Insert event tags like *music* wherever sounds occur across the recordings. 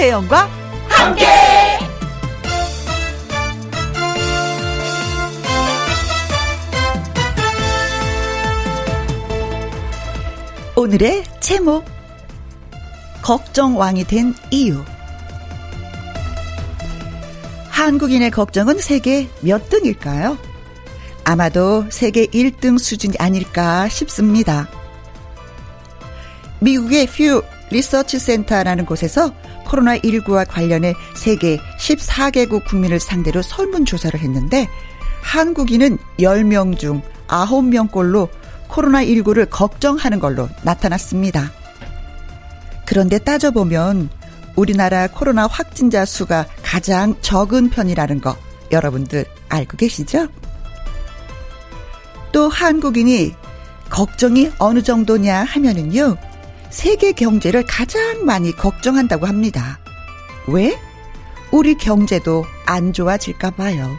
김혜영과 함께. 오늘의 제목 걱정왕이 된 이유 한국인의 걱정은 세계 몇 등일까요? 아마도 세계 1등 수준이 아닐까 싶습니다. 미국의 퓨 리서치 센터라는 곳에서 코로나19와 관련해 세계 14개국 국민을 상대로 설문조사를 했는데 한국인은 10명 중 9명꼴로 코로나19를 걱정하는 걸로 나타났습니다. 그런데 따져보면 우리나라 코로나 확진자 수가 가장 적은 편이라는 거 여러분들 알고 계시죠? 또 한국인이 걱정이 어느 정도냐 하면은요, 세계 경제를 가장 많이 걱정한다고 합니다. 왜? 우리 경제도 안 좋아질까 봐요.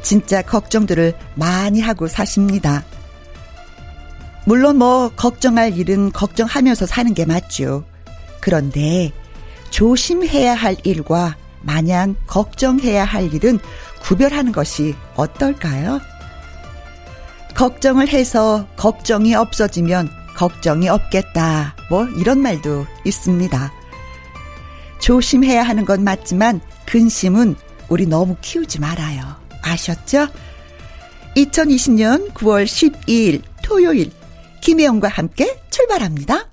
진짜 걱정들을 많이 하고 사십니다. 물론 뭐 걱정할 일은 걱정하면서 사는 게 맞죠. 그런데 조심해야 할 일과 마냥 걱정해야 할 일은 구별하는 것이 어떨까요? 걱정을 해서 걱정이 없어지면 걱정이 없겠다. 뭐 이런 말도 있습니다. 조심해야 하는 건 맞지만 근심은 우리 너무 키우지 말아요. 아셨죠? 2020년 9월 12일 토요일 김혜영과 함께 출발합니다.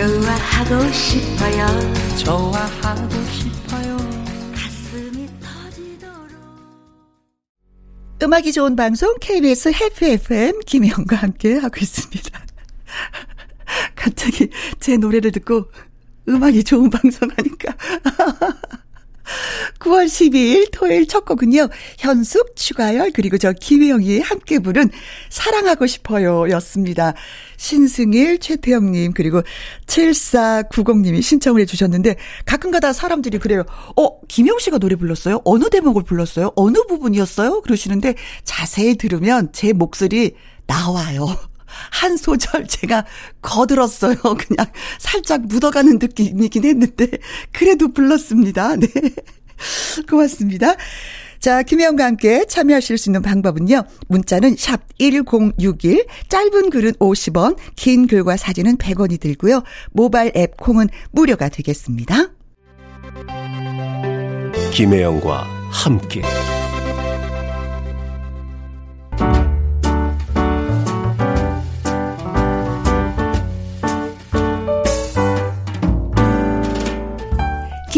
좋아하고 싶어요. 좋아하고 싶어요. 가슴이 터지도록. 음악이 좋은 방송 KBS 해피 FM 김혜영과 함께 하고 있습니다. *laughs* 갑자기 제 노래를 듣고 음악이 좋은 방송 하니까 *laughs* 9월 12일 토요일 첫 곡은요. 현숙, 추가열, 그리고 저 김혜영이 함께 부른 사랑하고 싶어요 였습니다. 신승일, 최태영님, 그리고 7490님이 신청을 해주셨는데 가끔가다 사람들이 그래요. 어, 김영 씨가 노래 불렀어요? 어느 대목을 불렀어요? 어느 부분이었어요? 그러시는데 자세히 들으면 제 목소리 나와요. 한 소절 제가 거들었어요. *laughs* 그냥 살짝 묻어가는 느낌이긴 했는데, 그래도 불렀습니다. 네. *laughs* 고맙습니다. 자, 김혜영과 함께 참여하실 수 있는 방법은요. 문자는 샵 1061, 짧은 글은 50원, 긴 글과 사진은 100원이 들고요. 모바일 앱 콩은 무료가 되겠습니다. 김혜영과 함께.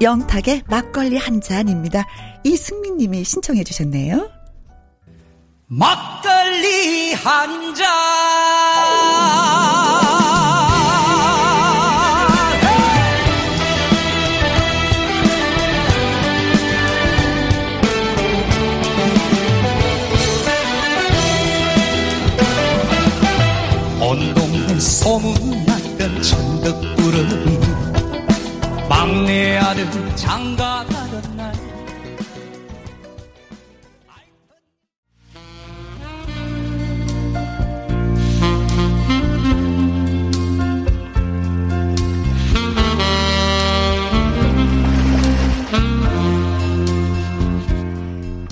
영탁의 막걸리 한 잔입니다. 이승민 님이 신청해 주셨네요. 막걸리 한 잔. 온 동네 소문났던 천덕꾸러기 막내 아들 장가 가던 날.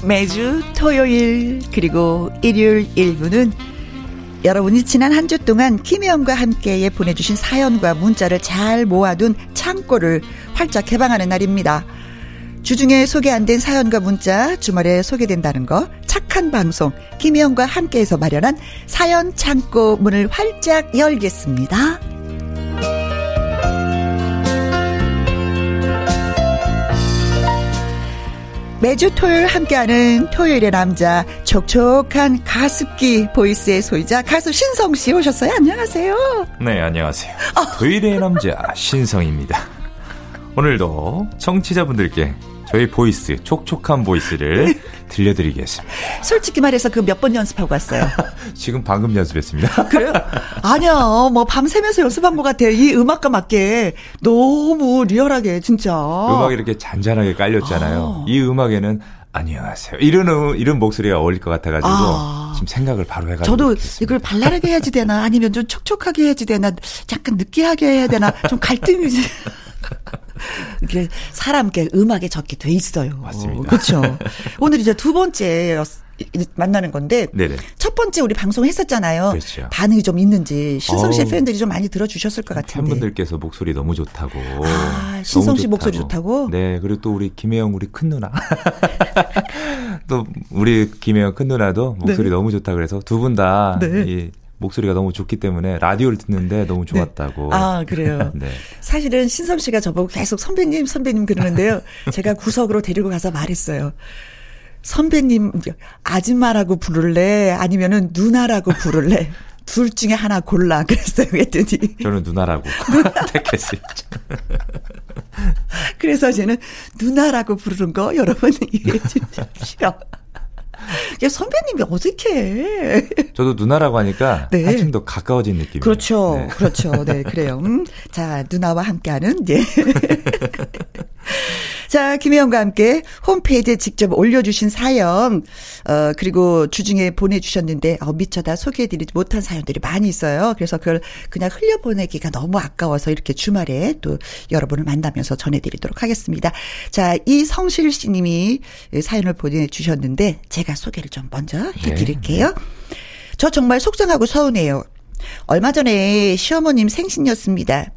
매주 토요일 그리고 일요일 일부는 여러분이 지난 한 주 동안 김혜영과 함께 보내주신 사연과 문자를 잘 모아둔 창고를 활짝 개방하는 날입니다. 주중에 소개 안 된 사연과 문자 주말에 소개된다는 거 착한 방송 김혜영과 함께해서 마련한 사연 창고 문을 활짝 열겠습니다. 매주 토요일 함께하는 토요일의 남자 촉촉한 가습기 보이스의 소유자 가수 신성 씨 오셨어요. 안녕하세요. 네, 안녕하세요. 토요일의 남자 신성입니다. 오늘도 청취자분들께 저희 voice, 촉촉한 voice를 *laughs* 들려드리겠습니다. 솔직히 말해서 그 몇 번 연습하고 왔어요. *laughs* 지금 방금 연습했습니다. *laughs* 그래요? 아니야, 뭐 밤새면서 연습한 것 같아요. 이 음악과 맞게 너무 리얼하게 진짜. 음악이 이렇게 잔잔하게 깔렸잖아요. 아. 이 음악에는 안녕하세요. 이런 음- 이런 목소리가 어울릴 것 같아가지고 아. 지금 생각을 바로 해가지고. 저도 이렇게 이걸 발랄하게 해야지 되나 아니면 좀 촉촉하게 해야지 되나 약간 느끼하게 해야 되나 좀 갈등이 이게 사람께 음악에 적게 돼 있어요. 맞습니다. 그렇죠. *laughs* 오늘 이제 두 번째 만나는 건데 네네. 첫 번째 우리 방송 했었잖아요. 그렇죠. 반응이 좀 있는지 신성 씨. 팬들이 좀 많이 들어주셨을 것 같은데. 팬분들께서 목소리 너무 좋다고. 아, 신성 씨 목소리 좋다고? 네, 그리고 또 우리 김혜영 우리 큰 누나. *laughs* 또 우리 김혜영 큰 누나도 목소리 네. 너무 좋다 그래서 두 분다 네. 이 목소리가 너무 좋기 때문에 라디오를 듣는데 너무 좋았다고. 아, 그래요? *laughs* 네. 사실은 신성 씨가 저보고 계속 선배님, 선배님 그러는데요. 제가 구석으로 데리고 가서 말했어요. 선배님, 아줌마라고 부를래? 아니면은 누나라고 부를래? 둘 중에 하나 골라. *laughs* 그랬어요. 그랬더니. 저는 누나라고 *laughs* 택했어요. 그래서 저는 누나라고 부르는 거 여러분 이해해 주십시오. 야, 선배님이 어떻게 저도 누나라고 하니까 네. 한층 더 가까워진 느낌이에요. 그렇죠. 네. 그렇죠. 네, 그래요. 음. 자, 누나와 함께하는, 예. *laughs* *laughs* 자, 김혜영과 함께 홈페이지에 직접 올려주신 사연, 어, 그리고 주중에 보내주셨는데, 어, 미처 다 소개해드리지 못한 사연들이 많이 있어요. 그래서 그걸 그냥 흘려보내기가 너무 아까워서 이렇게 주말에 또 여러분을 만나면서 전해드리도록 하겠습니다. 자, 이성실 씨님이 사연을 보내주셨는데, 제가 소개를 좀 먼저 해드릴게요. 저 정말 속상하고 서운해요. 얼마 전에 시어머님 생신이었습니다.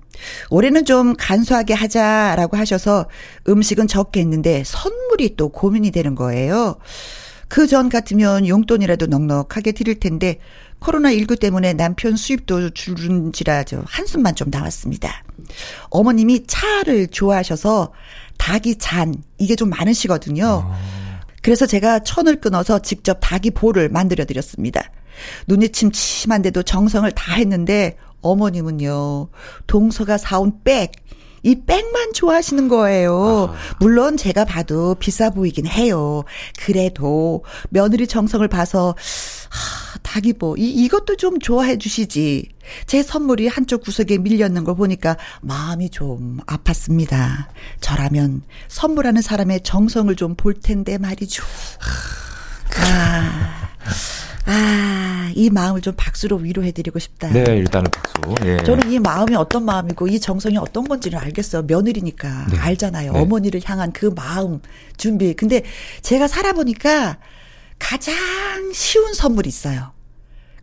올해는 좀 간소하게 하자라고 하셔서 음식은 적게 했는데 선물이 또 고민이 되는 거예요. 그 전 같으면 용돈이라도 넉넉하게 드릴 텐데 코로나19 때문에 남편 수입도 줄은지라 저 한숨만 좀 나왔습니다. 어머님이 차를 좋아하셔서 닭이 잔 이게 좀 많으시거든요. 그래서 제가 천을 끊어서 직접 닭이 볼을 만들어 드렸습니다. 눈이 침침한데도 정성을 다 했는데 어머님은요. 동서가 사온 백, 이 백만 좋아하시는 거예요. 물론 제가 봐도 비싸 보이긴 해요. 그래도 며느리 정성을 봐서 하, 닭이보 이 이것도 좀 좋아해 주시지. 제 선물이 한쪽 구석에 밀렸는 걸 보니까 마음이 좀 아팠습니다. 저라면 선물하는 사람의 정성을 좀 볼 텐데 말이죠. 아, 아, 이 마음을 좀 박수로 위로해드리고 싶다. 네, 일단은 박수. 예. 저는 이 마음이 어떤 마음이고 이 정성이 어떤 건지는 알겠어요. 며느리니까 네. 알잖아요. 네. 어머니를 향한 그 마음 준비. 근데 제가 살아보니까 가장 쉬운 선물이 있어요.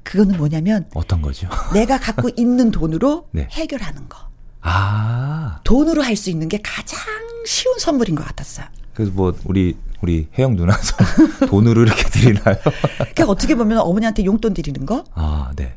그거는 뭐냐면 어떤 거죠? *laughs* 내가 갖고 있는 돈으로 네. 해결하는 거. 아, 돈으로 할 수 있는 게 가장 쉬운 선물인 것 같았어요. 그래서 뭐 우리 우리 혜영 누나서 *laughs* 돈으로 이렇게 드리나요? 그러니까 어떻게 보면 어머니한테 용돈 드리는 거 아, 네.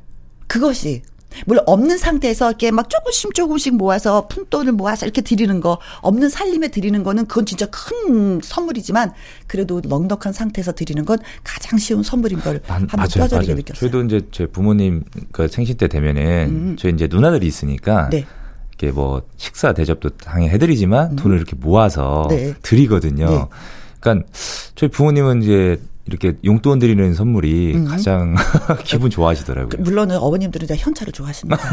그것이 물론 없는 상태에서 이렇게 막 조금씩 조금씩 모아서 푼돈을 모아서 이렇게 드리는 거 없는 살림에 드리는 거는 그건 진짜 큰 선물이지만 그래도 넉넉한 상태에서 드리는 건 가장 쉬운 선물인 걸 만- 한번 뼈저리게. 느꼈어요. 저희도 이제 제 부모님 그 생신 때 되면은 음. 저희 이제 누나들이 있으니까 네. 이렇게 뭐 식사 대접도 당연히 해드리지만 돈을 이렇게 모아서 음. 네. 드리거든요. 네. 그러니까 저희 부모님은 이제 이렇게 용돈 드리는 선물이 음. 가장 *laughs* 기분 좋아하시더라고요. 물론 어머님들은 이제 현찰을 좋아하십니다. *laughs*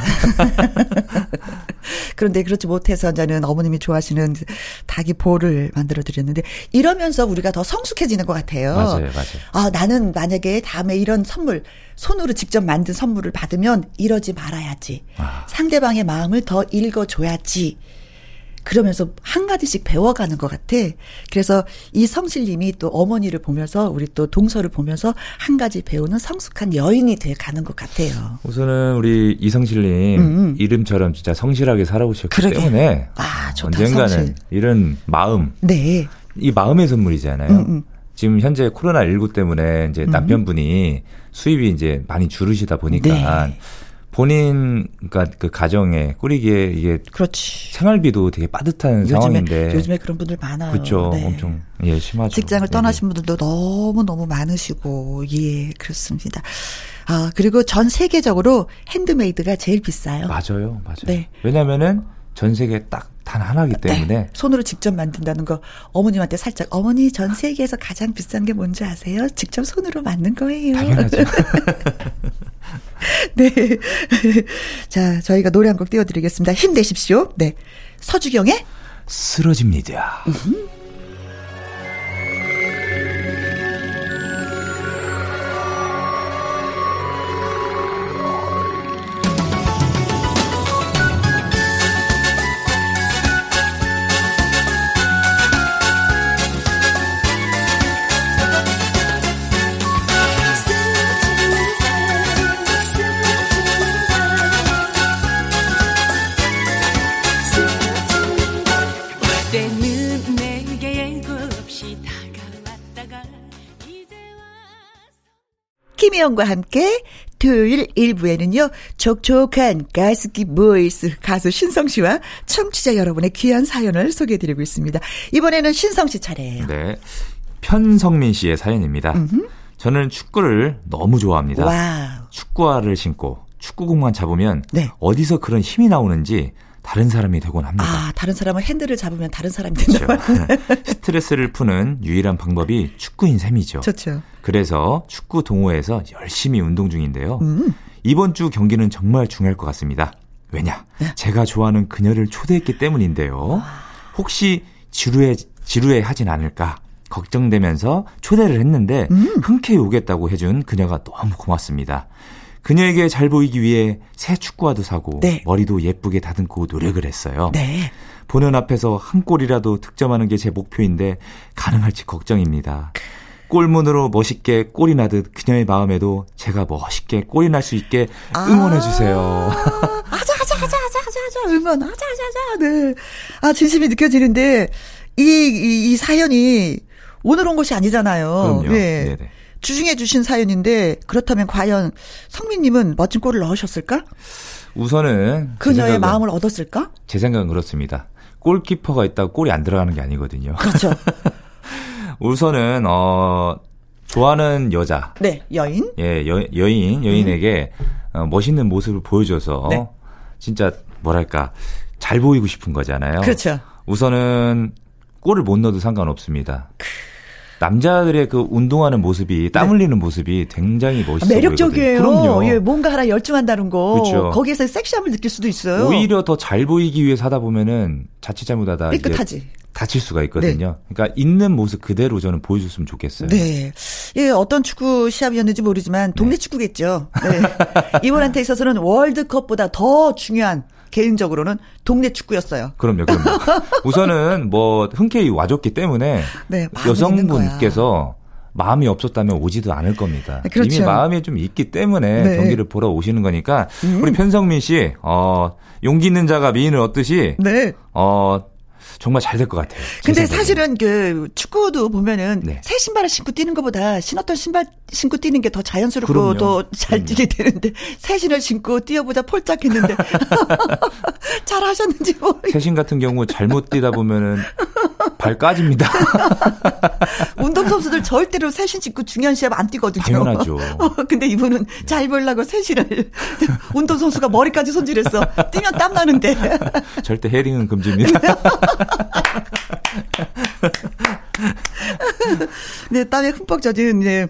그런데 그렇지 못해서 저는 어머님이 좋아하시는 닭이 볼을 만들어 드렸는데 이러면서 우리가 더 성숙해지는 것 같아요. 맞아요, 맞아요. 아, 나는 만약에 다음에 이런 선물, 손으로 직접 만든 선물을 받으면 이러지 말아야지. 아. 상대방의 마음을 더 읽어줘야지. 그러면서 한 가지씩 배워가는 것 같아. 그래서 이 성실님이 또 어머니를 보면서 우리 또 동서를 보면서 한 가지 배우는 성숙한 여인이 돼 가는 것 같아요. 우선은 우리 이성실님 음, 음. 이름처럼 진짜 성실하게 살아오셨기 그러게. 때문에 아, 좋다, 언젠가는 성실. 이런 마음 네. 이 마음의 선물이잖아요. 음, 음. 지금 현재 코로나 19 때문에 이제 남편분이 수입이 이제 많이 줄으시다 보니까 네. 본인 그러니까 그 가정에 꾸리기에 이게 그렇지. 생활비도 되게 빠듯한 요즘에 상황인데 요즘에 그런 분들 많아요. 그렇죠. 네. 엄청 예 심하죠. 직장을 네, 떠나신 분들도 너무 너무 많으시고 예 그렇습니다. 아 그리고 전 세계적으로 핸드메이드가 제일 비싸요. 네. 맞아요, 맞아요. 네. 왜냐면은 전 세계 딱단 하나기 때문에 네, 손으로 직접 만든다는 거 어머님한테 살짝 어머니 전 세계에서 가장 비싼 게 뭔지 아세요? 직접 손으로 만든 거예요. 당연하죠. *laughs* 네. 자, 저희가 노래 한 곡 띄워드리겠습니다. 힘내십시오. 네. 서주경의 쓰러집니다. 김혜영과 함께 토요일 1부에는요, 촉촉한 허스키 보이스 가수 신성 씨와 청취자 여러분의 귀한 사연을 소개해드리고 있습니다. 이번에는 신성 씨 차례예요. 네. 편성민 씨의 사연입니다. 저는 축구를 너무 좋아합니다. 와우. 축구화를 신고 축구공만 잡으면 네. 어디서 그런 힘이 나오는지 다른 사람이 되곤 합니다. 아, 다른 사람은 핸들을 잡으면 다른 사람이 된다. 그렇죠. 스트레스를 푸는 유일한 방법이 축구인 셈이죠. 좋죠. 그래서 축구 동호회에서 열심히 운동 중인데요. 음. 이번 주 경기는 정말 중요할 것 같습니다. 왜냐? 네. 제가 좋아하는 그녀를 초대했기 때문인데요. 혹시 지루해 지루해 하진 않을까 걱정되면서 초대를 했는데 음. 흔쾌히 오겠다고 해준 그녀가 너무 고맙습니다. 그녀에게 잘 보이기 위해 새 축구화도 사고 네. 머리도 예쁘게 다듬고 노력을 했어요. 네. 보는 앞에서 한 골이라도 득점하는 게 제 목표인데 가능할지 걱정입니다. 골문으로 멋있게 골이 나듯 그녀의 마음에도 제가 멋있게 골이 날 수 있게 응원해 주세요. 아, 아자, 아자, 아자, 아자, 아자, 아자, 응원, 아자, 아자, 아자, 네. 아, 진심이 느껴지는데, 이, 이, 이 사연이 오늘 온 것이 아니잖아요. 그럼요. 네. 네네. 주중에 주신 사연인데, 그렇다면 과연 성민님은 멋진 골을 넣으셨을까? 우선은 제 그녀의 생각은- 마음을 얻었을까? 제 생각은 그렇습니다. 골키퍼가 있다고 골이 안 들어가는 게 아니거든요. 그렇죠. *laughs* 우선은 어 좋아하는 여자, 네, 여인. 예 여, 여인 여인에게 어, 멋있는 모습을 보여줘서 음. 네. 진짜 뭐랄까 잘 보이고 싶은 거잖아요. 그렇죠. 우선은 골을 못 넣어도 상관없습니다. 남자들의 그 운동하는 모습이 땀 흘리는 모습이 굉장히 멋있어 네. 매력적이에요. 보이거든요. 그럼요. 예, 뭔가 하나 열중한다는 거. 그렇죠. 거기에서 섹시함을 느낄 수도 있어요. 오히려 더 잘 보이기 위해 사다 보면은 자칫 잘못하다 이제 삐끗하지. 다칠 수가 있거든요. 그러니까 있는 모습 그대로 저는 보여줬으면 좋겠어요. 네. 예, 어떤 축구 시합이었는지 모르지만 동네 축구겠죠. 네. *laughs* 이분한테 있어서는 월드컵보다 더 중요한 개인적으로는 동네 축구였어요. 그럼요, 그럼요. *laughs* 우선은 뭐 흔쾌히 와줬기 때문에 네, 여성분께서 마음이 없었다면 오지도 않을 겁니다. 그렇죠. 이미 마음이 좀 있기 때문에 네. 음. 경기를 보러 오시는 거니까 우리 편성민 씨, 어, 용기 있는 자가 미인을 얻듯이 네. 어, 정말 잘 될 것 같아요. 제 근데 생각에는. 사실은 그 축구도 보면은 네. 새 신발을 신고 뛰는 것보다 신었던 신발 신고 뛰는 게 더 자연스럽고. 더 잘. 뛰게 되는데 새 신을 신고 뛰어보자 폴짝했는데 *laughs* 잘 하셨는지 모르겠 세신 같은 경우 잘못 뛰다 보면은 발 까집니다. *laughs* 운동 선수들 절대로 새신 신고 중요한 시합 안 뛰거든요. 당연하죠. *laughs* 어, 근데 이분은 잘 보려고 새 신을 운동 선수가 머리까지 손질했어. 뛰면 땀 나는데. 절대 헤링은 금지입니다. *laughs* 네, 땀에 흠뻑 젖은 네,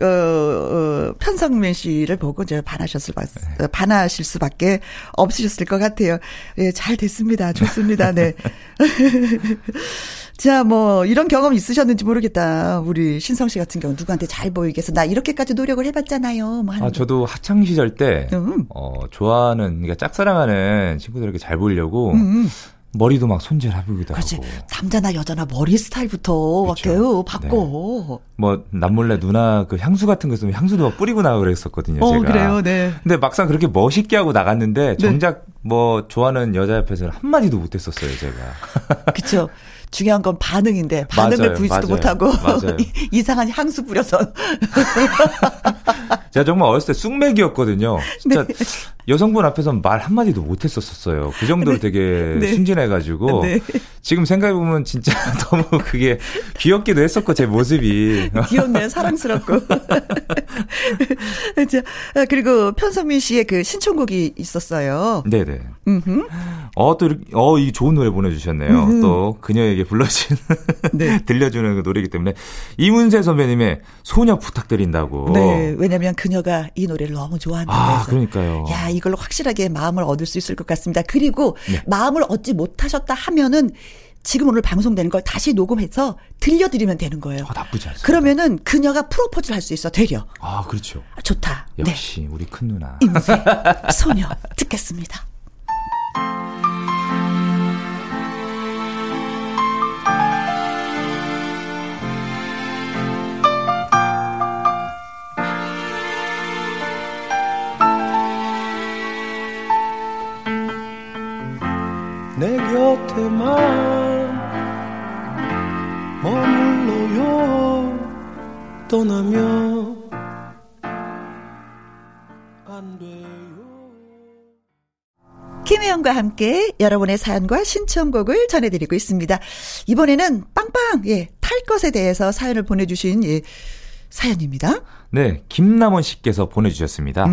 어, 어, 편성민 씨를 보고 이제 반하셨을 바- 어, 반하실 수밖에 없으셨을 것 같아요. 예, 잘 됐습니다. 좋습니다. 네. *laughs* 자, 뭐 이런 경험 있으셨는지 모르겠다. 우리 신성 씨 같은 경우 누구한테 잘 보이게 해서 나 이렇게까지 노력을 해봤잖아요. 뭐 하는 아, 저도 학창 시절 때, 음. 어, 좋아하는, 그러니까 짝사랑하는 친구들에게 잘 보이려고, 음, 음. 머리도 막 손질해보기도 그렇지. 하고. 남자나 여자나 머리 스타일부터 그쵸. 이렇게 바꿔. 뭐 남몰래 누나 그 향수 같은 거 있으면 향수도 막 뿌리고 나가 그랬었거든요. 어, 제가. 그래요, 네. 근데 막상 그렇게 멋있게 하고 나갔는데 정작 뭐 좋아하는 여자 옆에서는 한 마디도 못했었어요, 제가. *laughs* 그쵸. 중요한 건 반응인데 반응을 맞아요, 보이지도 맞아요, 못하고 맞아요. *laughs* 이상한 향수 뿌려서 *laughs* 제가 정말 어렸을 때 쑥맥이었거든요. 진짜 네. 여성분 앞에서 말 한마디도 못했었어요. 그 정도로 되게 네. 순진해가지고. 네. 지금 생각해보면 진짜 *laughs* 너무 그게 귀엽기도 했었고, 제 모습이. 귀엽네요. 사랑스럽고. *laughs* 자, 아, 그리고 편성민 씨의 그 신청곡이 있었어요. 네네. 음흠. 어, 또, 이렇게, 어, 이 좋은 노래 보내주셨네요. 음흠. 또, 그녀에게 불러주는, *laughs* 네. 들려주는 그 노래이기 때문에. 이문세 선배님의 소녀 부탁드린다고. 네. 왜냐면 그녀가 이 노래를 너무 좋아한다고 아. 그러니까요. 야, 이걸로 확실하게 마음을 얻을 수 있을 것 같습니다. 그리고 네. 마음을 얻지 못하셨다 하면은 지금 오늘 방송되는 걸 다시 녹음해서 들려드리면 되는 거예요. 어, 나쁘지 않습니다. 그러면은 그녀가 프로포즈를 할 수 있어, 되려. 아, 그렇죠. 아, 좋다. 네. 역시, 우리 큰 누나. 임세 소녀 듣겠습니다. 곁에만 머물러요 떠나면 안 돼요 김혜영과 함께 여러분의 사연과 신청곡을 전해드리고 있습니다. 이번에는 빵빵, 예, 탈 것에 대해서 사연을 보내주신, 예, 사연입니다. 네, 김남원 씨께서 보내주셨습니다.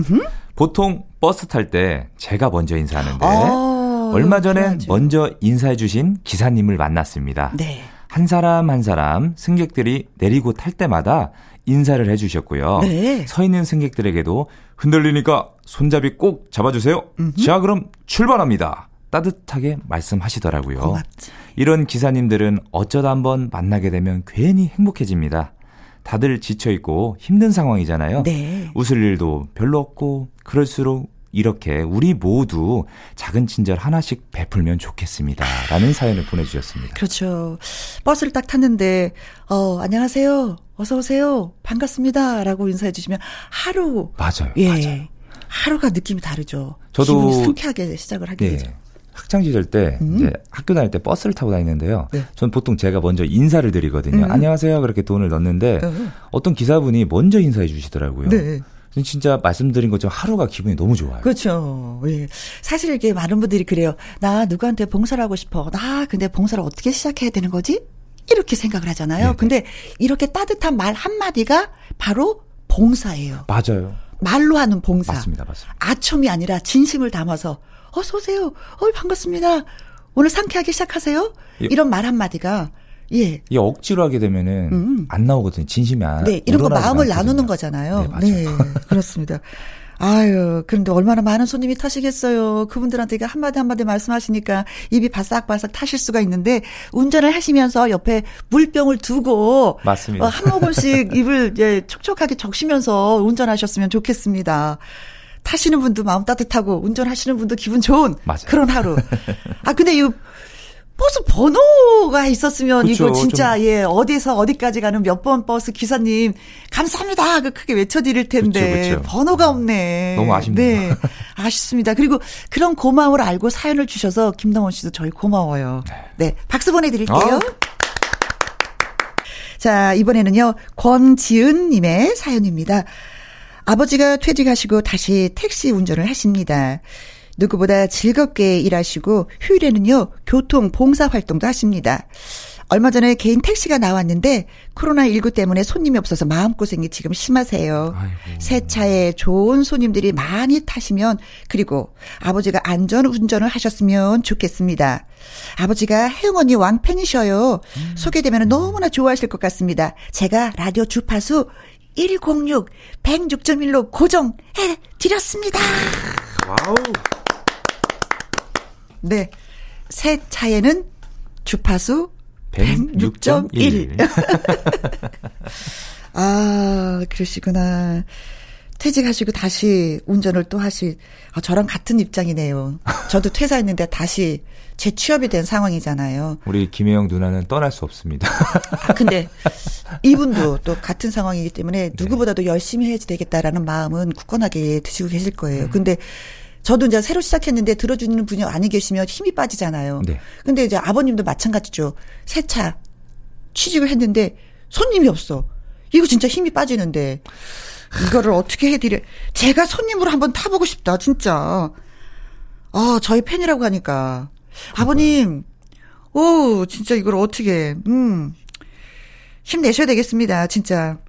보통 버스 탈 때 제가 먼저 인사하는데 아, 얼마 전에 그래야죠. 먼저 인사해 주신 기사님을 만났습니다. 네. 한 사람 한 사람 승객들이 내리고 탈 때마다 인사를 해 주셨고요. 네. 서 있는 승객들에게도 흔들리니까 손잡이 꼭 잡아주세요. 자, 그럼 출발합니다. 따뜻하게 말씀하시더라고요. 고맙지. 이런 기사님들은 어쩌다 한번 만나게 되면 괜히 행복해집니다. 다들 지쳐있고 힘든 상황이잖아요. 네. 웃을 일도 별로 없고 그럴수록 이렇게 우리 모두 작은 친절 하나씩 베풀면 좋겠습니다. 라는 사연을 보내주셨습니다. 그렇죠. 버스를 딱 탔는데, 어, 안녕하세요. 어서오세요. 반갑습니다. 라고 인사해 주시면 하루, 맞아요. 예. 맞아요. 하루가 느낌이 다르죠. 저도- 기분이 상쾌하게 시작을 하게 네. 되죠. 학창 시절 때 음. 이제 학교 다닐 때 버스를 타고 다니는데요. 네. 전 보통 제가 먼저 인사를 드리거든요. 음. 안녕하세요. 그렇게 돈을 넣는데 어. 어떤 기사분이 먼저 인사해 주시더라고요. 네. 전 진짜 말씀드린 것처럼 하루가 기분이 너무 좋아요. 그렇죠. 예. 사실 이렇게 많은 분들이 그래요. 나 누구한테 봉사를 하고 싶어. 나 근데 봉사를 어떻게 시작해야 되는 거지? 이렇게 생각을 하잖아요. 네네. 근데 이렇게 따뜻한 말 한마디가 바로 봉사예요. 맞아요. 말로 하는 봉사. 맞습니다. 맞습니다. 아첨이 아니라 진심을 담아서 어서 오세요. 어 반갑습니다. 오늘 상쾌하게 시작하세요. 예. 이런 말 한마디가 예. 이 억지로 하게 되면은 음. 안 나오거든요. 진심이 안. 네, 이런 거 마음을 않거든요. 나누는 거잖아요. 네, 맞아요. 그렇습니다. 아유, 그런데 얼마나 많은 손님이 타시겠어요. 그분들한테 한마디 한마디 말씀하시니까 입이 바싹바싹 타실 수가 있는데 운전을 하시면서 옆에 물병을 두고 맞습니다. 어, 한 모금씩 *laughs* 입을 예, 촉촉하게 적시면서 운전하셨으면 좋겠습니다. 타시는 분도 마음 따뜻하고 운전하시는 분도 기분 좋은 맞아요. 그런 하루. *laughs* 아 근데 이 버스 번호가 있었으면 그쵸, 이거 진짜 좀- 예 어디서 어디까지 가는 몇 번 버스 기사님 감사합니다 그 크게 외쳐드릴 텐데 그쵸, 그쵸. 번호가 없네. 너무 아쉽네요. 네, 아쉽습니다. 그리고 그런 고마움을 알고 사연을 주셔서 김동원 씨도 저희 고마워요. 네, 박수 보내드릴게요. 아. 자 이번에는요 권지은님의 사연입니다. 아버지가 퇴직하시고 다시 택시 운전을 하십니다. 누구보다 즐겁게 일하시고 휴일에는요 교통 봉사 활동도 하십니다. 얼마 전에 개인 택시가 나왔는데 코로나19 때문에 손님이 없어서 마음고생이 지금 심하세요. 아이고. 새 차에 좋은 손님들이 많이 타시면 그리고 아버지가 안전 운전을 하셨으면 좋겠습니다. 아버지가 혜영 언니 왕팬이셔요. 소개되면 너무나 좋아하실 것 같습니다. 제가 라디오 주파수 106 106.1로 고정해 드렸습니다. 와우. 네. 새 차에는 주파수 106.1. 106.1. *laughs* 아, 그러시구나. 퇴직하시고 다시 운전을 또 하시, 아, 저랑 같은 입장이네요. 저도 퇴사했는데 다시 재취업이 된 상황이잖아요. 우리 김혜영 누나는 떠날 수 없습니다. 아, 근데 이분도 또 같은 상황이기 때문에 누구보다도 열심히 해야지 되겠다라는 마음은 굳건하게 드시고 계실 거예요. 음. 근데 저도 이제 새로 시작했는데 들어주는 분이 아니 계시면 힘이 빠지잖아요. 네. 근데 이제 아버님도 마찬가지죠. 새 차 취직을 했는데 손님이 없어. 이거 진짜 힘이 빠지는데 이거를 어떻게 해드려? 제가 손님으로 한번 타보고 싶다, 진짜. 아, 저희 팬이라고 하니까 아버님, 오, 진짜 이걸 어떻게? 음, 힘내셔야 되겠습니다, 진짜.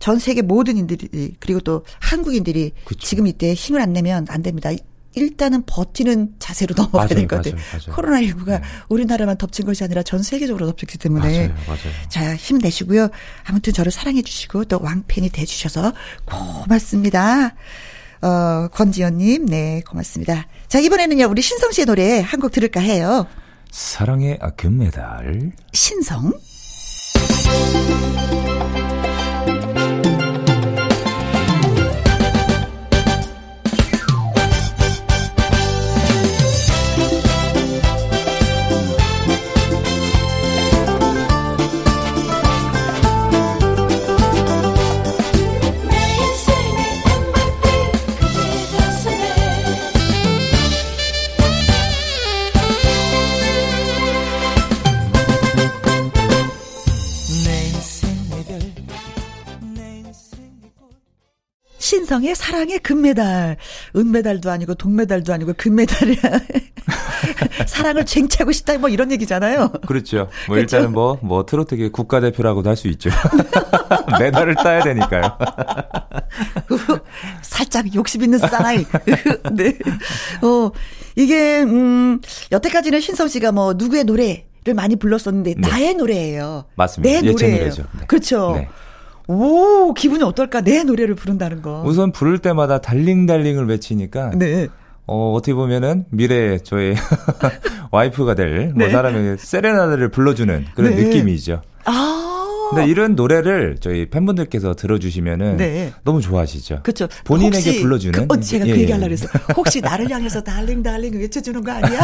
전 세계 모든 인들이 그리고 또 한국인들이 그쵸. 지금 이때 힘을 안 내면 안 됩니다. 일단은 버티는 자세로 넘어가야 맞아요, 될 맞아요. 코로나19가 네. 우리나라만 덮친 것이 아니라 전 세계적으로 덮쳤기 때문에 맞아요, 맞아요. 자, 힘내시고요. 아무튼 저를 사랑해 주시고 또 왕팬이 돼 주셔서 고맙습니다. 어, 권지연님, 네, 고맙습니다. 자, 이번에는요, 우리 신성 씨의 노래 한 곡 들을까 해요. 사랑의 아, 금메달. 신성. 신성의 사랑의 금메달. 은메달도 아니고 동메달도 아니고 금메달이야. *laughs* 사랑을 쟁취하고 싶다, 뭐 이런 얘기잖아요. 그렇죠. 뭐 그렇죠. 일단은 뭐, 뭐 트로트계 국가대표라고도 할 수 있죠. *laughs* 메달을 따야 되니까요. *laughs* 살짝 욕심 있는 사나이. 네. 어, 이게, 음, 여태까지는 신성 씨가 뭐 누구의 노래 를 많이 불렀었는데, 네. 나의 노래예요. 맞습니다. 내 노래예요. 네. 그렇죠. 네. 오, 기분이 어떨까? 내 노래를 부른다는 거. 우선 부를 때마다 달링달링을 외치니까 네. 어, 어떻게 보면은 미래 저의 *laughs* 와이프가 될뭐 네. 사람에게 세레나데를 불러주는 그런 네. 느낌이죠. 아. 근데 이런 노래를 저희 팬분들께서 들어주시면은 네. 너무 좋아하시죠. 그렇죠. 본인에게 불러주는. 그, 어, 제가 예, 그 예. 얘기하려고 그랬어. *laughs* 혹시 나를 향해서 달링 달링 외쳐주는 거 아니야?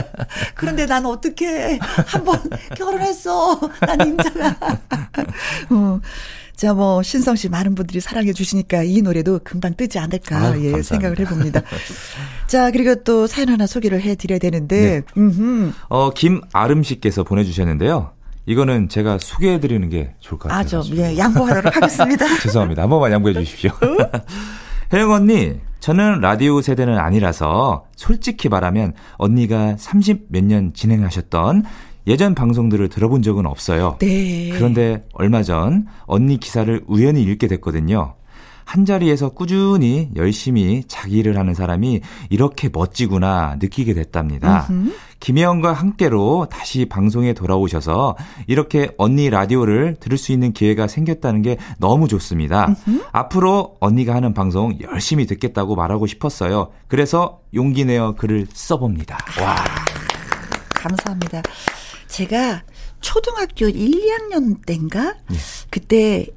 *laughs* 그런데 난 어떻게 한 번 결혼했어. 난 임자가. 어. 자, 뭐, 신성 씨 많은 분들이 사랑해 주시니까 이 노래도 금방 뜨지 않을까, 아유, 예, 감사합니다. 생각을 해봅니다. *laughs* 자, 그리고 또 사연 하나 소개를 해 드려야 되는데, 음흠. 어, 김아름 씨께서 보내주셨는데요. 이거는 제가 소개해 드리는 게 좋을 것 아, 같아요. 저, 예, 양보하도록 하겠습니다. *laughs* 죄송합니다. 한 번만 양보해 주십시오. *laughs* 혜영 언니, 저는 라디오 세대는 아니라서 솔직히 말하면 언니가 30 몇 년 진행하셨던 예전 방송들을 들어본 적은 없어요. 네. 그런데 얼마 전 언니 기사를 우연히 읽게 됐거든요. 한 자리에서 꾸준히 열심히 자기 일을 하는 사람이 이렇게 멋지구나 느끼게 됐답니다. 김혜영과 함께로 다시 방송에 돌아오셔서 이렇게 언니 라디오를 들을 수 있는 기회가 생겼다는 게 너무 좋습니다. 앞으로 언니가 하는 방송 열심히 듣겠다고 말하고 싶었어요. 그래서 용기 내어 글을 써봅니다. 와. 감사합니다. 제가 초등학교 1, 2학년 때인가? 그때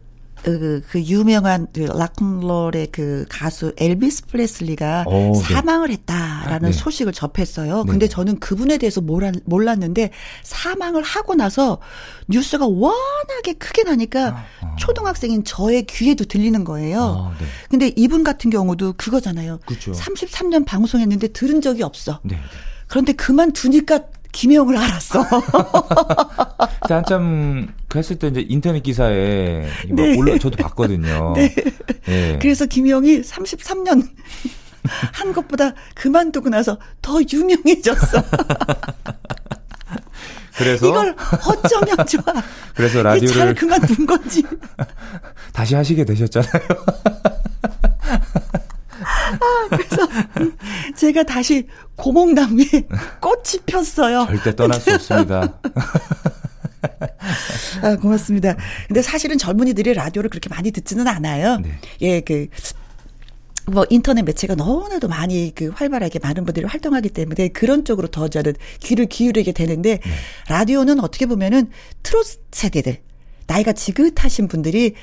그, 그 유명한 그 락앤롤의 그 가수 엘비스 프레슬리가 오, 네. 사망을 했다라는 네. 소식을 접했어요. 네. 근데 저는 그분에 대해서 몰랐, 몰랐는데 사망을 하고 나서 뉴스가 워낙에 크게 나니까 초등학생인 저의 귀에도 들리는 거예요. 아, 네. 근데 이분 같은 경우도 그거잖아요. 그쵸. 33년 방송했는데 들은 적이 없어. 네. 그런데 그만두니까 김혜영을 알았어. *laughs* 그때 한참 그 했을 때 이제 인터넷 기사에 막 네. 올라 저도 봤거든요. *laughs* 네. 예. 그래서 김혜영이 33년 *laughs* 한 것보다 그만두고 나서 더 유명해졌어. 그래서 이걸 어쩌면 좋아. 그래서 잘 라디오를 그만둔 건지. 다시 하시게 되셨잖아요. 그래서 제가 다시 고목나무에 *laughs* 꽃이 폈어요. 절대 떠날 수 없습니다. *laughs* 아, 고맙습니다. 근데 사실은 젊은이들이 라디오를 그렇게 많이 듣지는 않아요. 네. 예, 그, 뭐 인터넷 매체가 너무나도 많이 그 활발하게 많은 분들이 활동하기 때문에 그런 쪽으로 더 저는 귀를 기울이게 되는데 네. 라디오는 어떻게 보면은 트롯 세대들 나이가 지긋하신 분들이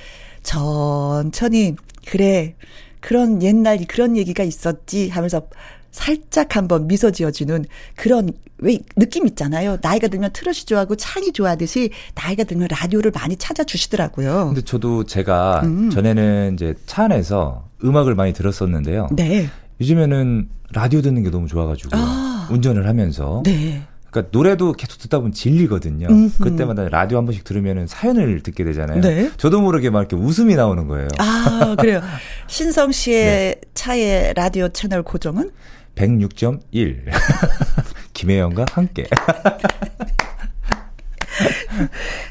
천천히 그래 그런 옛날 그런 얘기가 있었지 하면서 살짝 한번 미소 지어주는 그런 왜 느낌 있잖아요. 나이가 들면 트롯이 좋아하고 창이 좋아하듯이 나이가 들면 라디오를 많이 찾아주시더라고요. 근데 저도 제가 음. 전에는 이제 차 안에서 음악을 많이 들었었는데요. 네. 요즘에는 라디오 듣는 게 너무 좋아가지고 아. 운전을 하면서 네. 그러니까 노래도 계속 듣다 보면 질리거든요. 음흠. 그때마다 라디오 한 번씩 들으면은 사연을 듣게 되잖아요. 네. 저도 모르게 막 이렇게 웃음이 나오는 거예요. 아, 그래요. *laughs* 신성 씨의 네. 차의 라디오 채널 고정은? 106.1 *laughs* 김혜영과 함께. *laughs*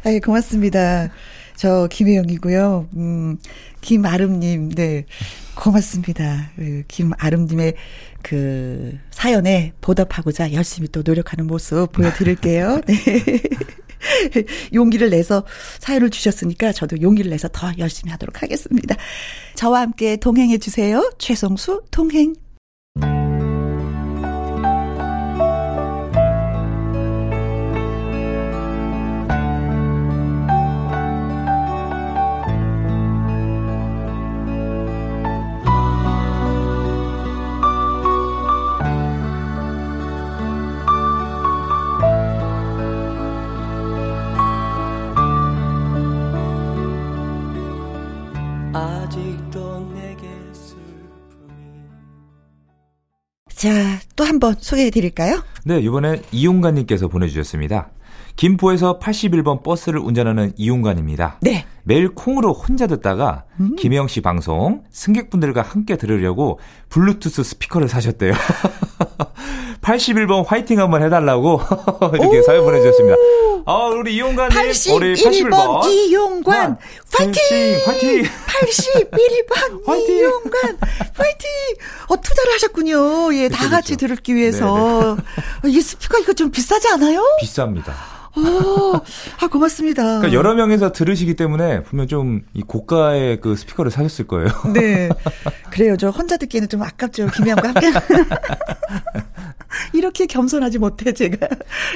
아 고맙습니다. 저 김혜영이고요. 음, 김아름님, 네. 고맙습니다. 그 김아름님의 그 사연에 보답하고자 열심히 또 노력하는 모습 보여드릴게요. *laughs* 네. 용기를 내서 사연을 주셨으니까 저도 용기를 내서 더 열심히 하도록 하겠습니다. 저와 함께 동행해 주세요. 최성수 동행. 한번 소개해 드릴까요? 네, 이번에 이용관님께서 보내주셨습니다. 김포에서 81번 버스를 운전하는 이용관입니다. 네. 매일 콩으로 혼자 듣다가 김혜영 씨 방송 승객분들과 함께 들으려고 블루투스 스피커를 사셨대요. *laughs* 81번 화이팅 한번 해달라고 *laughs* 이렇게 사연 보내주셨습니다. 아, 우리 이용관님, 우리 81번 81번 이용관 파이팅! 화이팅! 81번 *laughs* 화이팅! 이용관 파이팅! 어 투자를 하셨군요. 예, 다 그쵸, 같이 그쵸. 들을 기 위해서. 어, 이 스피커 이거 좀 비싸지 않아요? 비쌉니다. 어, 아 고맙습니다. 그러니까 여러 명에서 들으시기 때문에 분명 좀 이 고가의 그 스피커를 사셨을 거예요. 네. 그래요. 저 혼자 듣기에는 좀 아깝죠. 김혜영과 함께. *laughs* 이렇게 겸손하지 못해, 제가.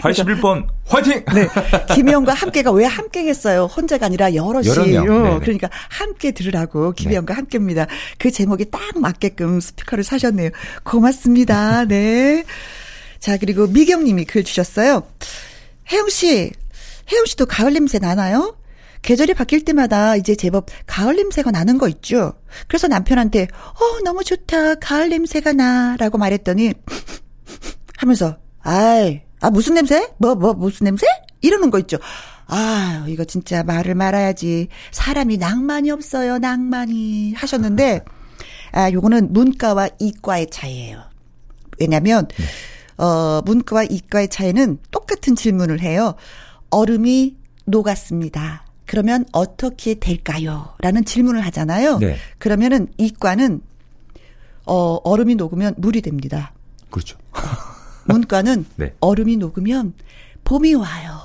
81번 화이팅! 네. 김혜영과 함께가 왜 함께 했어요? 혼자가 아니라 여럿이. 여러 명. 어. 그러니까 함께 들으라고 김혜영과 함께입니다. 그 제목이 딱 맞게끔 스피커를 사셨네요. 고맙습니다. 네. 자, 그리고 미경 님이 글 주셨어요. 혜영 씨, 혜영 씨도 가을 냄새 나나요? 계절이 바뀔 때마다 이제 제법 가을 냄새가 나는 거 있죠? 그래서 남편한테, 어, 너무 좋다. 가을 냄새가 나. 라고 말했더니, *laughs* 하면서, 아이, 아, 무슨 냄새? 뭐, 뭐, 무슨 냄새? 이러는 거 있죠. 아, 이거 진짜 말을 말아야지. 사람이 낭만이 없어요, 낭만이. 하셨는데, 아, 요거는 문과와 이과의 차이예요. 왜냐면, 어, 문과와 이과의 차이는 똑같은 질문을 해요. 얼음이 녹았습니다. 그러면 어떻게 될까요? 라는 질문을 하잖아요. 네. 그러면은 이과는, 어, 얼음이 녹으면 물이 됩니다. 그렇죠. 문과는 *laughs* 네. 얼음이 녹으면 봄이 와요.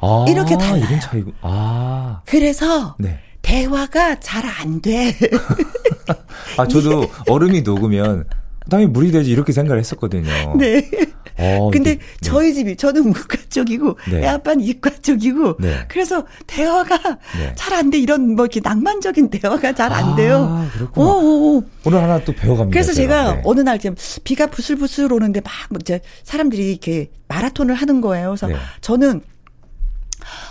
아, 이렇게 달라요. 이런 차이고. 아, 그래서 네. 대화가 잘 안 돼. *laughs* 아, 저도 얼음이 녹으면 당연히 물이 되지 이렇게 생각을 했었거든요. *laughs* 네. 어, *laughs* 근데 네. 저희 집이 저는 문과 쪽이고 네. 애 아빠는 이과 쪽이고 네. 그래서 대화가 네. 잘안 돼. 이런 뭐 이렇게 낭만적인 대화가 잘안 아, 돼요. 그렇구나. 오오오. 오늘 하나 또 배워갑니다. 그래서 제가 네. 어느 날 지금 비가 부슬부슬 오는데 막 이제 사람들이 이렇게 마라톤을 하는 거예요. 그래서 네. 저는